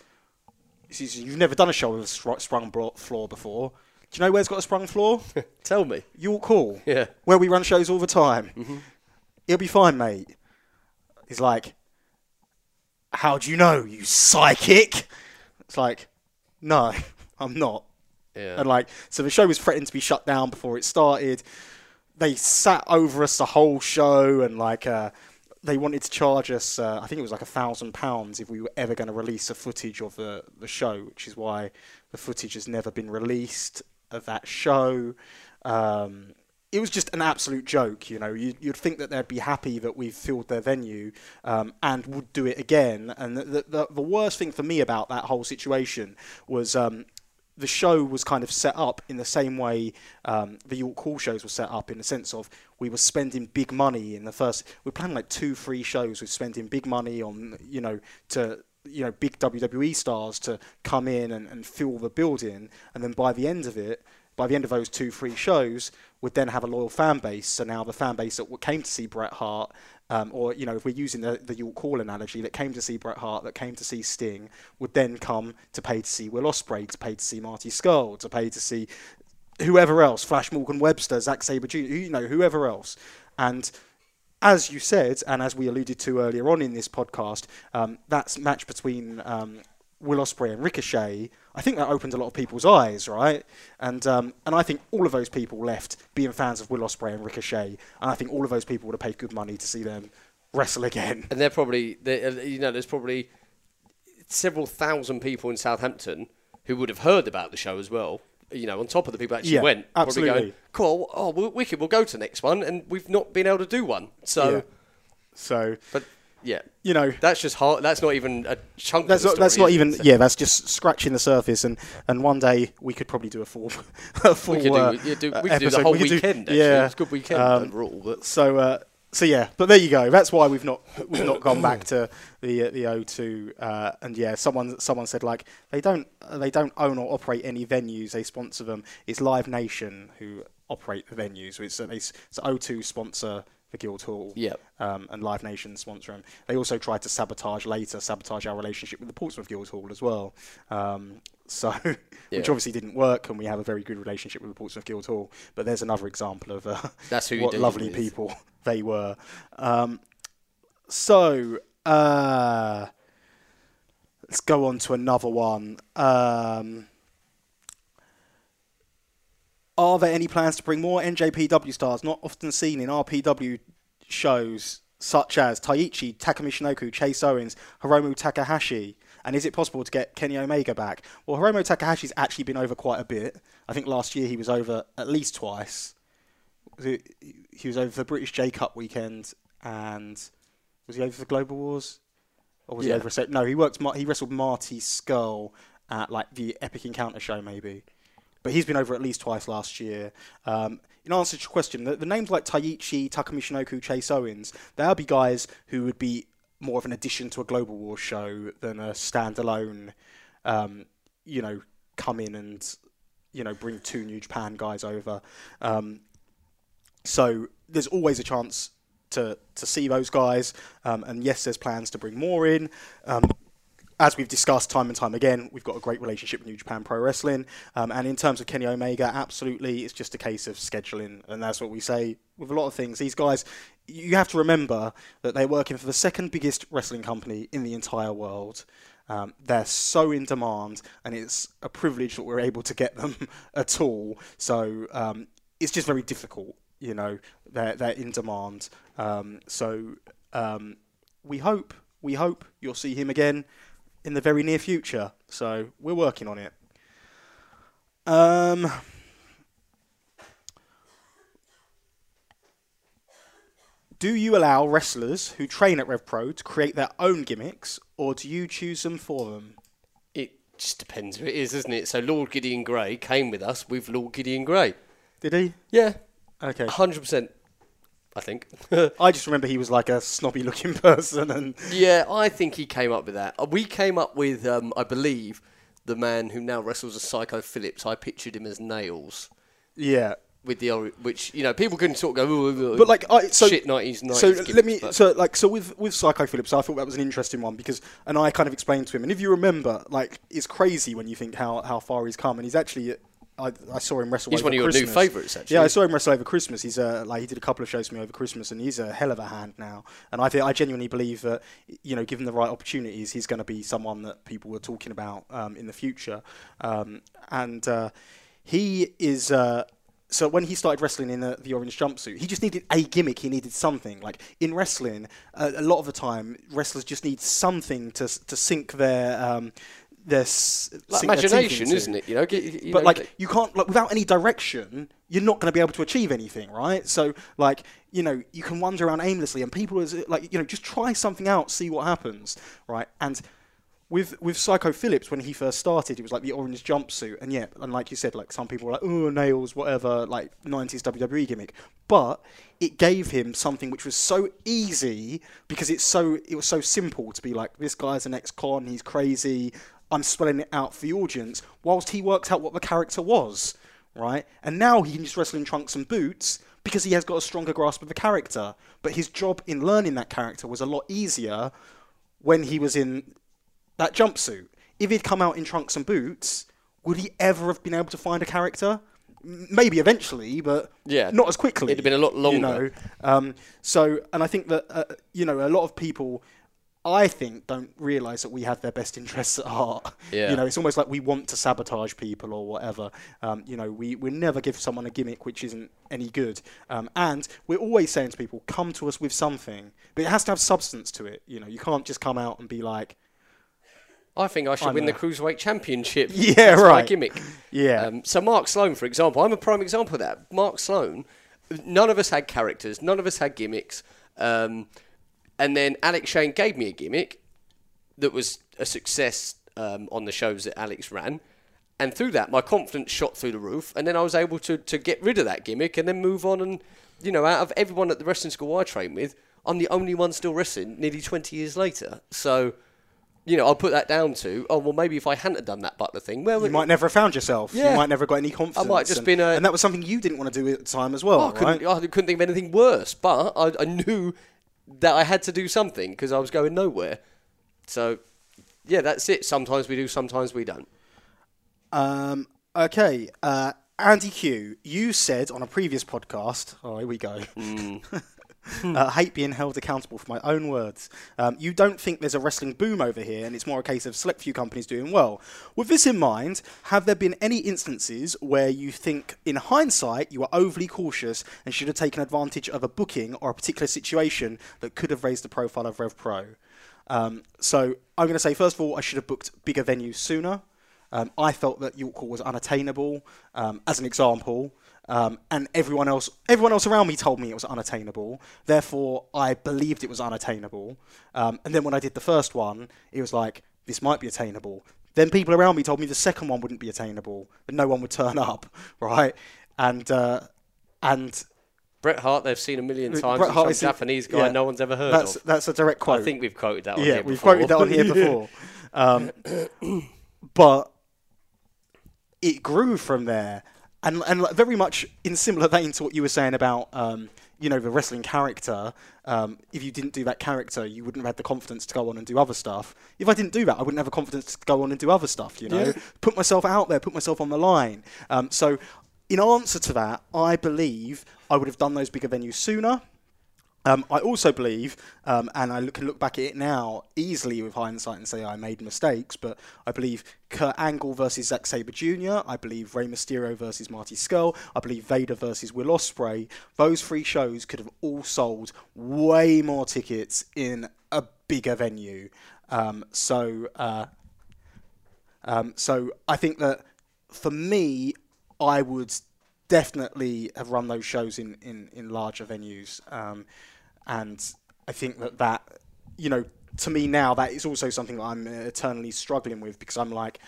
Speaker 3: you've never done a show with a sprung floor before. Do you know where's got a sprung floor?
Speaker 4: Tell me.
Speaker 3: York Hall.
Speaker 4: Yeah.
Speaker 3: Where we run shows all the time. It'll be fine, mate. He's like, How do you know, you psychic? It's like, No, I'm not.
Speaker 4: Yeah.
Speaker 3: And like, so the show was threatened to be shut down before it started. They sat over us the whole show and like, uh, they wanted to charge us, uh, I think it was like a thousand pounds if we were ever going to release a footage of the, the show, which is why the footage has never been released of that show. Um, it was just an absolute joke, you know. You, you'd think that they'd be happy that we've filled their venue um, and would do it again. And the, the, the worst thing for me about that whole situation was um, the show was kind of set up in the same way um, the York Hall shows were set up, in the sense of we were spending big money in the first. We were planning like two, three shows. We were spending big money on, you know, to you know big WWE stars to come in and, and fill the building, and then by the end of it, by the end of those two, three shows, would then have a loyal fan base. So now the fan base that came to see Bret Hart, um, or you know, if we're using the the York Hall analogy, that came to see Bret Hart, that came to see Sting, would then come to pay to see Will Ospreay, to pay to see Marty Scurll, to pay to see whoever else, Flash Morgan Webster, Zack Sabre Jr., you know, whoever else, and as you said, and as we alluded to earlier on in this podcast, um, that match between um, Will Ospreay and Ricochet, I think that opened a lot of people's eyes, right? And um, and I think all of those people left being fans of Will Ospreay and Ricochet, and I think all of those people would have paid good money to see them wrestle again.
Speaker 4: and they're probably, they uh, you know, there's probably several thousand people in Southampton who would have heard about the show as well. You know, on top of the people actually
Speaker 3: Yeah,
Speaker 4: went, probably
Speaker 3: absolutely.
Speaker 4: going, "Cool, oh, we wicked, we'll go to the next one," and we've not been able to do one. So,
Speaker 3: Yeah. So
Speaker 4: but yeah,
Speaker 3: you know,
Speaker 4: that's just hard. That's not even a chunk.
Speaker 3: that's
Speaker 4: of
Speaker 3: not,
Speaker 4: the
Speaker 3: that's not even
Speaker 4: it?
Speaker 3: Yeah. That's just scratching the surface, and, and one day we could probably do a full a full
Speaker 4: We could do,
Speaker 3: uh,
Speaker 4: yeah, do, we could do the whole
Speaker 3: We do-
Speaker 4: weekend. Actually,
Speaker 3: yeah,
Speaker 4: it's a good weekend
Speaker 3: um,
Speaker 4: overall. But
Speaker 3: So uh, so yeah, but there you go. That's why we've not we've not gone back to the uh, the O2. Uh, and yeah, someone someone said like they don't uh, they don't own or operate any venues. They sponsor them. It's Live Nation who operate the venues. It's, it's, it's O2 sponsor the Guildhall.
Speaker 4: Yep.
Speaker 3: Um, and Live Nation sponsor them. They also tried to sabotage later, sabotage our relationship with the Portsmouth Guildhall as well. Um, so,
Speaker 4: Yeah.
Speaker 3: which obviously didn't work, and we have a very good relationship with the Portsmouth Guildhall. But there's another example of uh,
Speaker 4: That's who
Speaker 3: what lovely people they were. Um, so, uh, let's go on to another one. Um, are there any plans to bring more NJPW stars not often seen in RPW shows such as Taichi, Takumi Shinoku, Chase Owens, Hiromu Takahashi? And is it possible to get Kenny Omega back? Well, Hiromu Takahashi's actually been over quite a bit. I think last year he was over at least twice. He was over for British J Cup weekend, and was he over for Global Wars? Or was
Speaker 4: Yeah.
Speaker 3: he over? So, no, he worked. He wrestled Marty Scurll at like the Epic Encounter show, maybe. But he's been over at least twice last year. Um, in answer to your question, the, the names like Taichi, Takumi Shinoku, Chase Owens, they'll be guys who would be more of an addition to a Global War show than a standalone, um, you know, come in and, you know, bring two New Japan guys over. Um, so there's always a chance to to see those guys. Um, and yes, there's plans to bring more in. As we've discussed time and time again, we've got a great relationship with New Japan Pro Wrestling. Um, and in terms of Kenny Omega, absolutely, it's just a case of scheduling. And that's what we say with a lot of things. These guys, you have to remember that they're working for the second biggest wrestling company in the entire world. Um, they're so in demand, and it's a privilege that we're able to get them at all. So um, it's just very difficult, you know. They're they're in demand. Um, so um, we hope we hope you'll see him again in the very near future. So we're working on it. Um, do you allow wrestlers who train at RevPro to create their own gimmicks, or do you choose them for them?
Speaker 4: It just depends who it is, doesn't it? So Lord Gideon Grey came with us with Lord Gideon Grey.
Speaker 3: Did he?
Speaker 4: Yeah,
Speaker 3: Okay.
Speaker 4: hundred percent. I think.
Speaker 3: I just remember he was like a snobby looking person, and
Speaker 4: yeah, I think he came up with that. Uh, We came up with, um, I believe, the man who now wrestles as Psycho Phillips. I pictured him as Nails
Speaker 3: yeah.
Speaker 4: with the ori- which you know people can sort of go, "Ooh,
Speaker 3: But like, I so
Speaker 4: shit nineties,
Speaker 3: so let me so like so with with Psycho Phillips, I thought that was an interesting one because and I kind of explained to him, and if you remember, like it's crazy when you think how how far he's come, and he's actually. I, I saw him wrestle.
Speaker 4: He's
Speaker 3: over
Speaker 4: one of your new favourites, actually.
Speaker 3: Yeah, I saw him wrestle over Christmas. He's uh, like he did a couple of shows for me over Christmas, and he's a hell of a hand now. And I think I genuinely believe that you know, given the right opportunities, he's going to be someone that people were talking about um, in the future. Um, and uh, he is. Uh, so when he started wrestling in the, the orange jumpsuit, he just needed a gimmick. He needed something. Like in wrestling, uh, a lot of the time, wrestlers just need something to to sink their um, their s-
Speaker 4: like
Speaker 3: sink their teeth
Speaker 4: imagination, isn't it? You know, you
Speaker 3: But
Speaker 4: know,
Speaker 3: like you can't like without any direction, you're not going to be able to achieve anything, right? So like you know you can wander around aimlessly, and people is like you know just try something out, see what happens, right? And with with Psycho Phillips when he first started, it was like the orange jumpsuit, and yeah, and like you said, like some people were like oh nails, whatever, like '90s WWE gimmick, but it gave him something which was so easy because it's so it was so simple to be like this guy's an ex-con, he's crazy. I'm spelling it out for the audience, whilst he worked out what the character was, right? And now he can just wrestle in trunks and boots because he has got a stronger grasp of the character. But his job in learning that character was a lot easier when he was in that jumpsuit. If he'd come out in trunks and boots, would he ever have been able to find a character? Maybe eventually, but
Speaker 4: Yeah.
Speaker 3: not as quickly.
Speaker 4: It'd have been a lot
Speaker 3: You
Speaker 4: longer.
Speaker 3: know? um, so, and I think that uh, you know a lot of people, I think, don't realise that we have their best interests at heart.
Speaker 4: Yeah.
Speaker 3: You know, it's almost like we want to sabotage people or whatever. Um, you know, we we never give someone a gimmick which isn't any good. Um, and we're always saying to people, come to us with something, but it has to have substance to it. You know, you can't just come out and be like,
Speaker 4: I think I should
Speaker 3: I'm
Speaker 4: win the cruiserweight championship.
Speaker 3: Yeah,
Speaker 4: That's my
Speaker 3: right.
Speaker 4: gimmick.
Speaker 3: Yeah.
Speaker 4: Um, so Mark Sloan, for example, I'm a prime example of that. Mark Sloan, none of us had characters, none of us had gimmicks, um, and then Alex Shane gave me a gimmick that was a success um, on the shows that Alex ran, And through that, my confidence shot through the roof, and then I was able to, to get rid of that gimmick and then move on. And, you know, out of everyone at the wrestling school I train with, I'm the only one still wrestling nearly 20 years later. So, you know, I'll put that down to, oh, well, maybe if I hadn't have done that Butler thing, well,
Speaker 3: You might never have found yourself.
Speaker 4: Yeah.
Speaker 3: You might never have got any confidence.
Speaker 4: I might just
Speaker 3: and,
Speaker 4: been a-
Speaker 3: and that was something you didn't want to do at the time as well,
Speaker 4: I couldn't,
Speaker 3: right?
Speaker 4: I couldn't think of anything worse, but I, I knew that I had to do something because I was going nowhere. So, yeah, that's it. Sometimes we do, sometimes we don't.
Speaker 3: Um, okay, uh, Andy Q, you said on a previous podcast, oh, here we go. uh, hate being held accountable for my own words. Um, you don't think there's a wrestling boom over here, and it's more a case of select few companies doing well. With this in mind, have there been any instances where you think, in hindsight, you were overly cautious and should have taken advantage of a booking or a particular situation that could have raised the profile of Rev Pro? Um, so I'm going to say, first of all, I should have booked bigger venues sooner. Um, I felt that York Hall was unattainable, um, as an example, um, and everyone else, everyone else around me told me it was unattainable. Therefore, I believed it was unattainable. Um, and then when I did the first one, it was like this might be attainable. Then people around me told me the second one wouldn't be attainable, that no one would turn up, right? And uh, and
Speaker 4: Bret Hart, they've seen a million times.
Speaker 3: Bret Hart is
Speaker 4: Japanese guy
Speaker 3: yeah.
Speaker 4: no one's ever heard
Speaker 3: that's
Speaker 4: of.
Speaker 3: that's a direct quote.
Speaker 4: I think we've quoted that on
Speaker 3: yeah,
Speaker 4: here
Speaker 3: we've
Speaker 4: before.
Speaker 3: quoted that on here before. Um, but it grew from there, and and very much in similar vein to what you were saying about um, you know the wrestling character. Um, if you didn't do that character, you wouldn't have had the confidence to go on and do other stuff. If I didn't do that, I wouldn't have the confidence to go on and do other stuff. You know,
Speaker 4: Yeah.
Speaker 3: put myself out there, put myself on the line. Um, so. In answer to that, I believe I would have done those bigger venues sooner. Um, I also believe, um, and I look, can look back at it now easily with hindsight and say I made mistakes, but I believe Kurt Angle versus Zack Sabre Jr., I believe Rey Mysterio versus Marty Scurll, I believe Vader versus Will Ospreay. Those three shows could have all sold way more tickets in a bigger venue. Um, so, uh, um, so I think that for me, I would definitely have run those shows in, in, in larger venues. Um, and I think that that, you know, to me now, that is also something that I'm eternally struggling with because I'm like,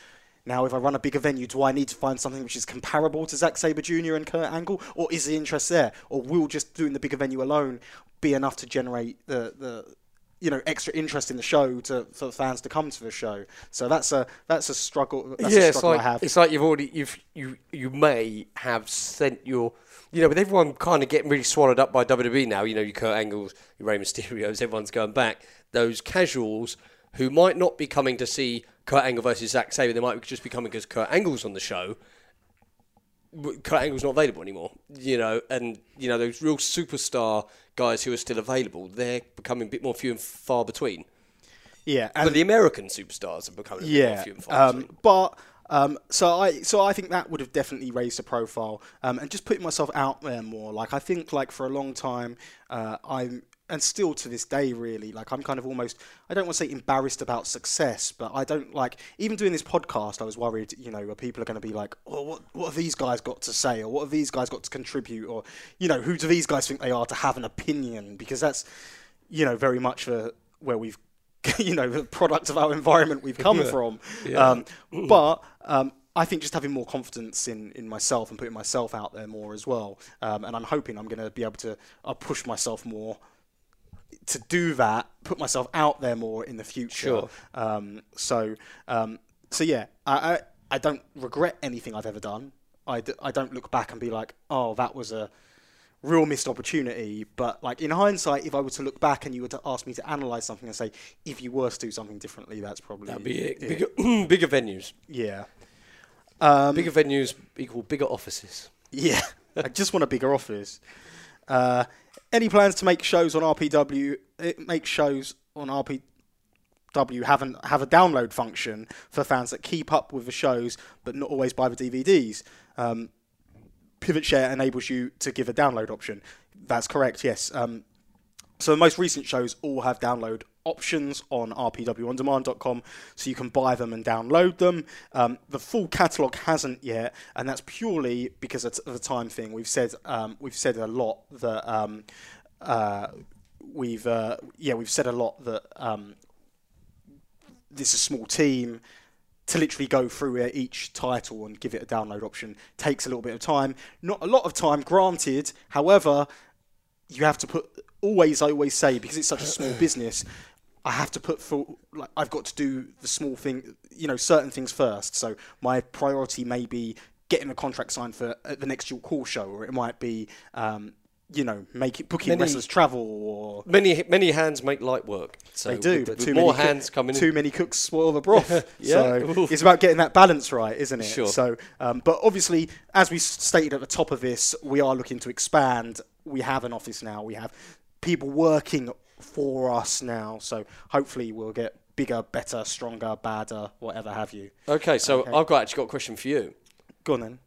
Speaker 3: now if I run a bigger venue, do I need to find something which is comparable to Zack Sabre Jr. and Kurt Angle? Or is the interest there? Or will just doing the bigger venue alone be enough to generate the, the you know extra interest in the show to for fans to come to the show. So that's a that's a struggle. That's
Speaker 4: yeah,
Speaker 3: a
Speaker 4: it's
Speaker 3: struggle
Speaker 4: like
Speaker 3: I have.
Speaker 4: it's like you've already you've you you may have sent your you know with everyone kind of getting really swallowed up by WWE now. You know your Kurt Angles, your Rey Mysterios, everyone's going back. Those casuals who might not be coming to see Kurt Angle versus Zack Sabre, they might just be coming because Kurt Angle's on the show. Kurt Angle's not available anymore, you know, and you know those real superstar guys who are still available, they're becoming a bit more few and far between.
Speaker 3: yeah,
Speaker 4: But
Speaker 3: and
Speaker 4: the American superstars are becoming a bit more
Speaker 3: yeah,
Speaker 4: few and far between.
Speaker 3: um, but. Um, so I so I think that would have definitely raised the profile um, and just putting myself out there more. Like I think like for a long time uh, I'm and still to this day really like I'm kind of almost I don't want to say embarrassed about success, but I don't like even doing this podcast. I was worried you know where people are going to be like, oh what what have these guys got to say? Or what have these guys got to contribute? Or you know who do these guys think they are to have an opinion? Because that's you know very much for where we've you know the product of our environment we've come from. Um, but um, I think just having more confidence in, in myself and putting myself out there more as well um, and I'm hoping I'm going to be able to uh, push myself more to do that put myself out there more in the future
Speaker 4: Sure.
Speaker 3: um, so um, so yeah I, I, I don't regret anything I've ever done I, d- I don't look back and be like oh that was a real missed opportunity. But like in hindsight, if I were to look back and you were to ask me to analyze something and say, if you were to do something differently, that's probably
Speaker 4: That'd be it. Bigger, bigger venues.
Speaker 3: Yeah, um,
Speaker 4: Bigger venues equal bigger offices.
Speaker 3: yeah. I just want a bigger office. Uh, any plans to make shows on RPW? eh, Make shows on RPW have an, have a download function for fans that keep up with the shows but not always buy the DVDs. Um, Pivot Share enables you to give a download option. That's correct. Yes. Um, So the most recent shows all have download options on rpwondemand.com, so you can buy them and download them. Um, the full catalog hasn't yet, and that's purely because of the time thing. We've said um, we've said a lot that um, uh, we've uh, yeah we've said a lot that um, this is a small team to literally go through each title and give it a download option takes a little bit of time. Not a lot of time, granted. However, you have to put always. I always say because it's such a small business. I have to put for like I've got to do the small thing, you know, certain things first. So my priority may be getting the contract signed for uh, the next Dual Call show, or it might be, um, you know, making booking
Speaker 4: Many-
Speaker 3: wrestlers travel, or
Speaker 4: Many many hands make light work. So
Speaker 3: they do,
Speaker 4: with,
Speaker 3: but
Speaker 4: with
Speaker 3: too
Speaker 4: more
Speaker 3: many
Speaker 4: hands
Speaker 3: cook,
Speaker 4: coming
Speaker 3: too
Speaker 4: in.
Speaker 3: many cooks spoil the broth.
Speaker 4: Yeah,
Speaker 3: so
Speaker 4: oof.
Speaker 3: it's about getting that balance right, isn't it?
Speaker 4: Sure.
Speaker 3: So, um, but obviously, as we stated at the top of this, we are looking to expand. We have an office now. We have people working for us now. So hopefully, we'll get bigger, better, stronger, badder, whatever have you.
Speaker 4: Okay, so
Speaker 3: Okay.
Speaker 4: I've got actually got a question for you.
Speaker 3: Go on then.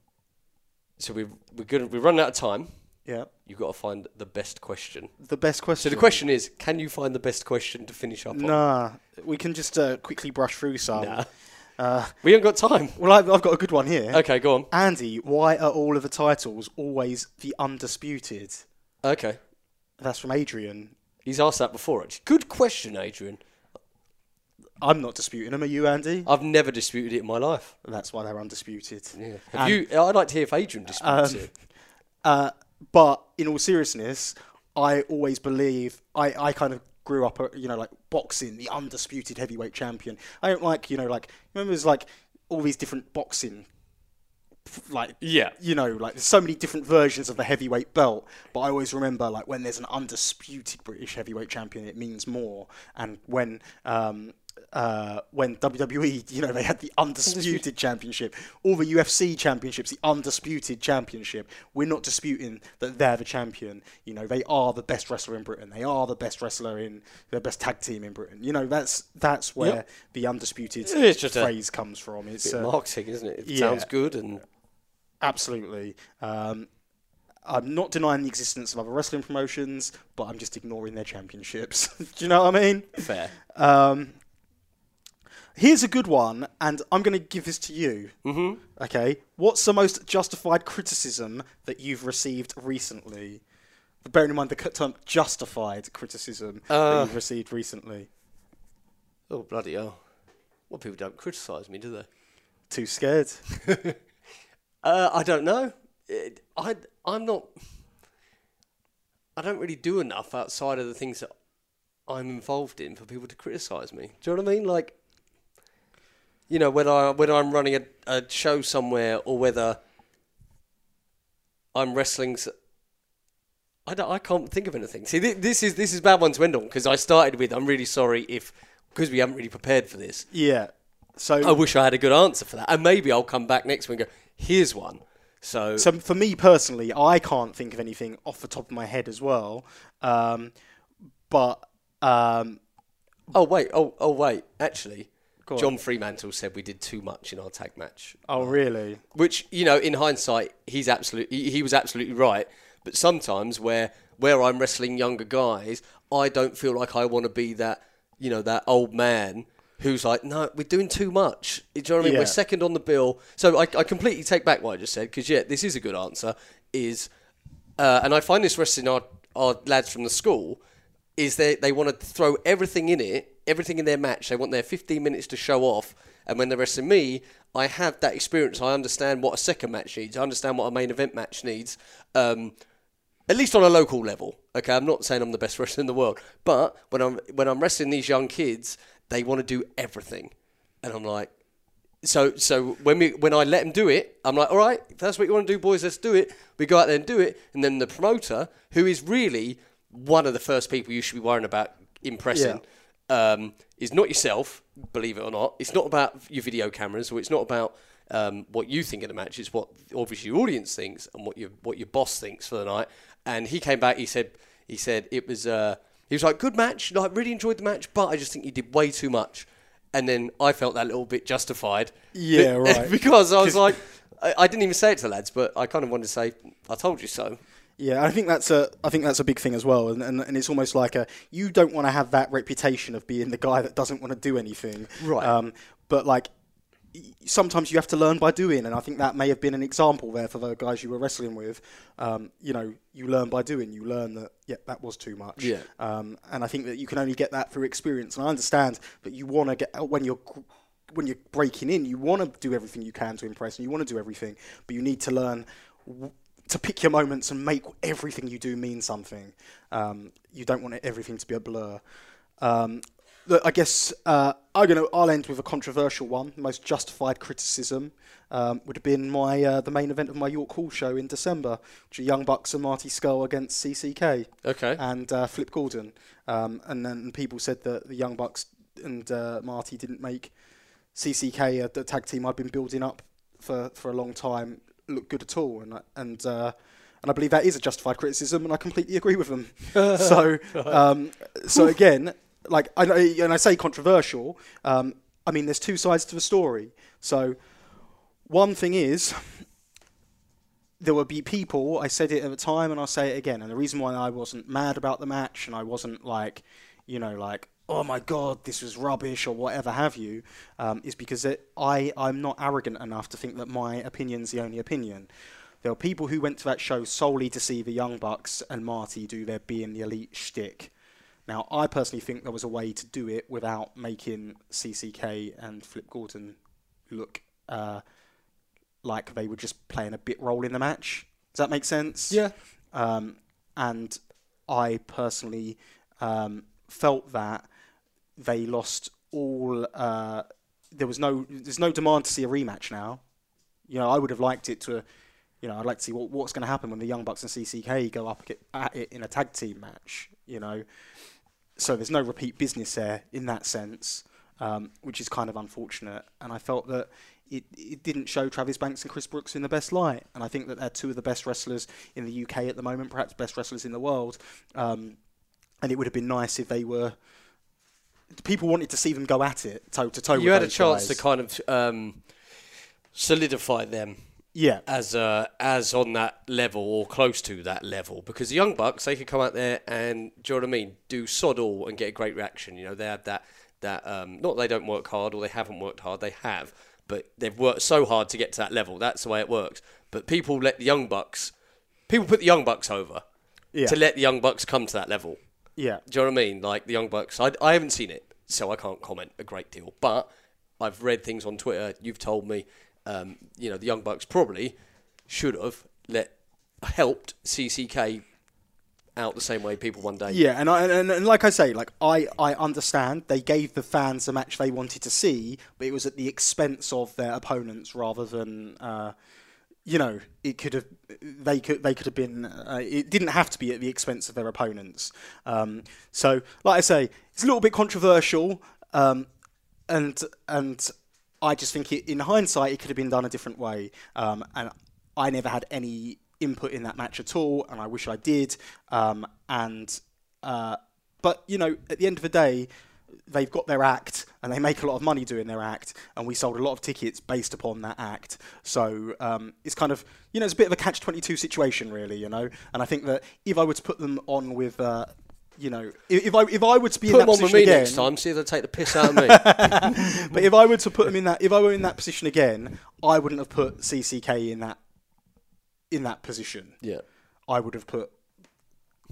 Speaker 4: So we've we're good. We're running out of time.
Speaker 3: Yeah.
Speaker 4: You've got to find the best question.
Speaker 3: The best question.
Speaker 4: So the question is, can you find the best question to finish up on?
Speaker 3: Nah, we can just uh, quickly brush through some.
Speaker 4: Nah.
Speaker 3: Uh,
Speaker 4: We haven't got time.
Speaker 3: well, I've, I've got a good one here.
Speaker 4: Okay, go on.
Speaker 3: Andy, why are all of the titles always the undisputed?
Speaker 4: Okay.
Speaker 3: That's from Adrian.
Speaker 4: He's asked that before, actually. Good question, Adrian.
Speaker 3: I'm not disputing them. Are you, Andy?
Speaker 4: I've never disputed it in my life.
Speaker 3: That's why they're undisputed.
Speaker 4: Yeah. Have you? I'd like to hear if Adrian disputes
Speaker 3: Um,
Speaker 4: it.
Speaker 3: Uh, but in all seriousness, I always believe I, I kind of grew up, uh, you know, like boxing, the undisputed heavyweight champion. I don't like, you know, like remember there's like all these different boxing, like
Speaker 4: Yeah.
Speaker 3: you know, like there's so many different versions of the heavyweight belt. But I always remember like when there's an undisputed British heavyweight champion, it means more. And when um, uh, when WWE, you know, they had the undisputed championship, all the UFC championships, the undisputed championship. We're not disputing that they're the champion. You know, they are the best wrestler in Britain. They are the best wrestler in the best tag team in Britain. You know, that's that's where
Speaker 4: Yep.
Speaker 3: the undisputed
Speaker 4: It's just a
Speaker 3: phrase comes from. It's
Speaker 4: Bit
Speaker 3: uh,
Speaker 4: marketing, isn't it? It
Speaker 3: yeah.
Speaker 4: sounds good and
Speaker 3: Absolutely. Um, I'm not denying the existence of other wrestling promotions, but I'm just ignoring their championships. Do you know what I mean?
Speaker 4: fair.
Speaker 3: Um, here's a good one, and I'm going to give this to you.
Speaker 4: Mm-hmm.
Speaker 3: Okay. What's the most justified criticism that you've received recently? Bearing in mind the term justified criticism that
Speaker 4: Uh.
Speaker 3: you've received recently.
Speaker 4: Oh bloody hell! Well, people don't criticise me, do they?
Speaker 3: Too scared.
Speaker 4: Uh, I don't know. It, I I'm not. I don't really do enough outside of the things that I'm involved in for people to criticise me. Do you know what I mean? Like, you know, whether I, whether I'm running a, a show somewhere or whether I'm wrestling. I, don't, I can't think of anything. See, thi- this is this is bad one to end on because I started with I'm really sorry if because we haven't really prepared for this.
Speaker 3: Yeah. So
Speaker 4: I wish I had a good answer for that, and maybe I'll come back next week and go, "Here's one." So,
Speaker 3: So for me personally, I can't think of anything off the top of my head as well. Um, but um,
Speaker 4: oh wait, oh oh wait, actually, John Fremantle said we did too much in our tag match,
Speaker 3: oh really?
Speaker 4: which you know, in hindsight, he's absolutely he, he was absolutely right. But sometimes where where I'm wrestling younger guys, I don't feel like I want to be that you know that old man. Who's like, no, we're doing too much. Do you know what I mean?
Speaker 3: Yeah.
Speaker 4: We're second on the bill. So I, I completely take back what I just said because, yeah, this is a good answer. Is uh, and I find this wrestling our, our lads from the school is they they want to throw everything in it, everything in their match. They want their 15 minutes to show off, and when they're wrestling me, I have that experience. I understand what a second match needs. I understand what a main event match needs. Um, at least on a local level. Okay, I'm not saying I'm the best wrestler in the world, but when I'm when I'm wrestling these young kids, they want to do everything, and I'm like, so so when we when I let them do it, I'm like, all right, if that's what you want to do, boys, let's do it. We go out there and do it, and then the promoter, who is really one of the first people you should be worrying about impressing, um, is not yourself, believe it or not. It's not about your video cameras, or it's not about um, what you think of the match. It's what obviously your audience thinks and what your what your boss thinks for the night. And he came back. He said he said it was uh, he was like good match. Like really enjoyed the match, but I just think you did way too much. And then I felt that little bit justified.
Speaker 3: Yeah, right.
Speaker 4: because I was like, I, I didn't even say it to the lads, but I kind of wanted to say, I told you so.
Speaker 3: Yeah, I think that's a I think that's a big thing as well, and, and, and it's almost like a you don't want to have that reputation of being the guy that doesn't want to do anything,
Speaker 4: Right.
Speaker 3: Um, but like sometimes you have to learn by doing, and I think that may have been an example there for the guys you were wrestling with. Um, you know, you learn by doing. You learn that yeah, that was too much.
Speaker 4: Yeah.
Speaker 3: Um, and I think that you can only get that through experience. And I understand that you want to get when you're when you're breaking in, you want to do everything you can to impress, and you want to do everything, but you need to learn. W- to pick your moments and make everything you do mean something. Um, you don't want everything to be a blur. Um, I guess uh, I'm gonna. I'll end with a controversial one. The most justified criticism um, would have been my uh, the main event of my York Hall show in December, which are Young Bucks and Marty Scurll against CCK
Speaker 4: Okay.
Speaker 3: and uh, Flip Gordon. Um, and then people said that the Young Bucks and uh, Marty didn't make CCK, uh, the tag team I'd been building up for, for a long time, look good at all. And I- and uh, and I believe that is a justified criticism, and I completely agree with them. so um, so again, like I and I say controversial. Um, I mean, there's two sides to the story. So one thing is there will be people, I said it at the time and I'll say it again, and the reason why I wasn't mad about the match and I wasn't like, you know, like, oh my god, this was rubbish or whatever have you, um, is because it, I, I'm not arrogant enough to think that my opinion's the only opinion. There were people who went to that show solely to see the Young Bucks and Marty do their being the elite shtick. Now, I personally think there was a way to do it without making CCK and Flip Gordon look uh, like they were just playing a bit role in the match. Does that make sense?
Speaker 4: Yeah.
Speaker 3: Um, and I personally um, felt that they lost all. Uh, there was no. There's no demand to see a rematch now. You know, I would have liked it to. You know, I'd like to see what, what's going to happen when the Young Bucks and CCK go up at it in a tag team match. You know, so there's no repeat business there in that sense, um, which is kind of unfortunate. And I felt that it, it didn't show Travis Banks and Chris Brookes in the best light. And I think that they're two of the best wrestlers in the UK at the moment, perhaps best wrestlers in the world. Um, and it would have been nice if they were. People wanted to see them go at it toe to toe.
Speaker 4: You had a chance
Speaker 3: guys.
Speaker 4: to kind of um, solidify them
Speaker 3: yeah,
Speaker 4: as uh, as on that level or close to that level because the young bucks they could come out there and do you know what I mean do sod all and get a great reaction you know they have that that um, not they don't work hard or they haven't worked hard they have but they've worked so hard to get to that level that's the way it works but people let the young bucks people put the young bucks over
Speaker 3: yeah,
Speaker 4: to let the young bucks come to that level
Speaker 3: yeah.
Speaker 4: do you know what I mean? Like the Young Bucks, I, I haven't seen it, so I can't comment a great deal. But I've read things on Twitter. You've told me, um, you know, the Young Bucks probably should have let helped CCK out the same way people one day.
Speaker 3: Yeah, and, I, and and like I say, like I, I understand they gave the fans the match they wanted to see, but it was at the expense of their opponents rather than, uh, you know, it could have they could they could have been. Uh, it didn't have to be at the expense of their opponents. Um, so, like I say, it's a little bit controversial, um, and and I just think it, in hindsight it could have been done a different way. Um, and I never had any input in that match at all, and I wish I did. Um, and uh, but you know, at the end of the day, they've got their act, and they make a lot of money doing their act, and we sold a lot of tickets based upon that act. So um, it's kind of you know, it's a bit of a catch twenty two situation, really. You know, and I think that if I were to put them on with. Uh, you know, if, I if I were to be
Speaker 4: Put
Speaker 3: in that position
Speaker 4: me
Speaker 3: again,
Speaker 4: next time. See if they take the piss out of me.
Speaker 3: but if I were to put them in that, if I were in that position again, I wouldn't have put CCK in that in that position.
Speaker 4: yeah.
Speaker 3: I would have put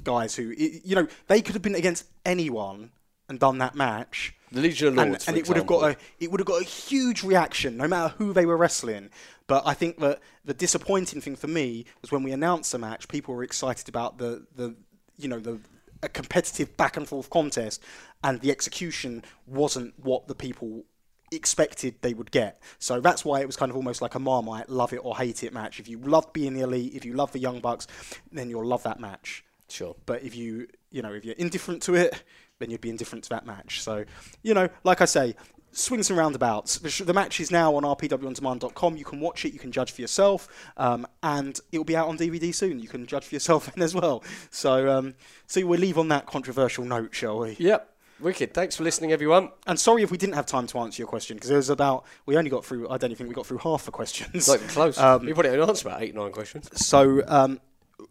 Speaker 3: guys who, you know, they could have been against anyone and done that match,
Speaker 4: The Legion of
Speaker 3: and,
Speaker 4: Lords,
Speaker 3: and
Speaker 4: for
Speaker 3: it would have got a it would have got a huge reaction, no matter who they were wrestling. But I think that the disappointing thing for me was when we announced the match, people were excited about the the you know the a competitive back and forth contest, and the execution wasn't what the people expected they would get. So that's why it was kind of almost like a Marmite love it or hate it match. If you love being the elite, if you love the Young Bucks, then you'll love that match.
Speaker 4: Sure.
Speaker 3: But if you you know if you're indifferent to it, then you'd be indifferent to that match. So you know, like I say, swings and roundabouts. The, the match is now on rpwondemand.com. You can watch it, you can judge for yourself, um, and it will be out on DVD soon. You can judge for yourself then as well. So um, so we'll leave on that controversial note, shall we?
Speaker 4: Yep. Wicked. Thanks for listening, everyone.
Speaker 3: And sorry if we didn't have time to answer your question because it was about we only got through. I don't even think we got through half the questions.
Speaker 4: Not even close.
Speaker 3: Um,
Speaker 4: we probably only answered about eight, nine questions.
Speaker 3: So um,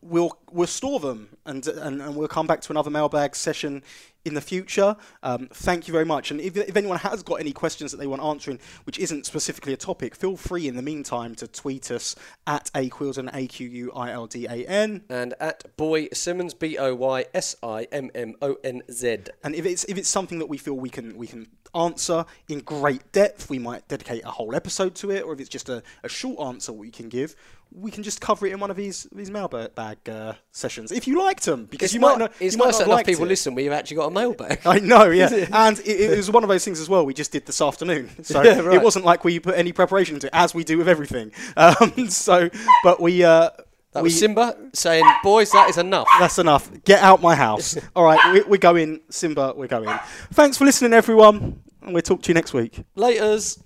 Speaker 3: we'll we'll store them and, and and we'll come back to another mailbag session in the future. Um, thank you very much. And if, if anyone has got any questions that they want answering, which isn't specifically a topic, feel free in the meantime to tweet us at aquildan, A Q U I L D A N.
Speaker 4: And at Boy Simmons, B O Y S I M M O N Z.
Speaker 3: And if it's if it's something that we feel we can we can answer in great depth, we might dedicate a whole episode to it. Or if it's just a, a short answer we can give, we can just cover it in one of these these mailbag uh, sessions if you liked them because
Speaker 4: It's,
Speaker 3: you
Speaker 4: not,
Speaker 3: might not.
Speaker 4: it's
Speaker 3: you might
Speaker 4: nice
Speaker 3: not
Speaker 4: that enough
Speaker 3: liked
Speaker 4: people
Speaker 3: it.
Speaker 4: listen you've actually got a mailbag.
Speaker 3: I know, yeah, and it, it was one of those things as well. We just did this afternoon, so
Speaker 4: Yeah, right.
Speaker 3: it wasn't like we put any preparation into it, as we do with everything. Um, so, but we uh,
Speaker 4: That
Speaker 3: we
Speaker 4: was Simba saying, "Boys, that is enough."
Speaker 3: that's enough. Get out my house. All right, we, we're going, Simba. We're going. Thanks for listening, everyone. And we'll talk to you next week.
Speaker 4: Laters.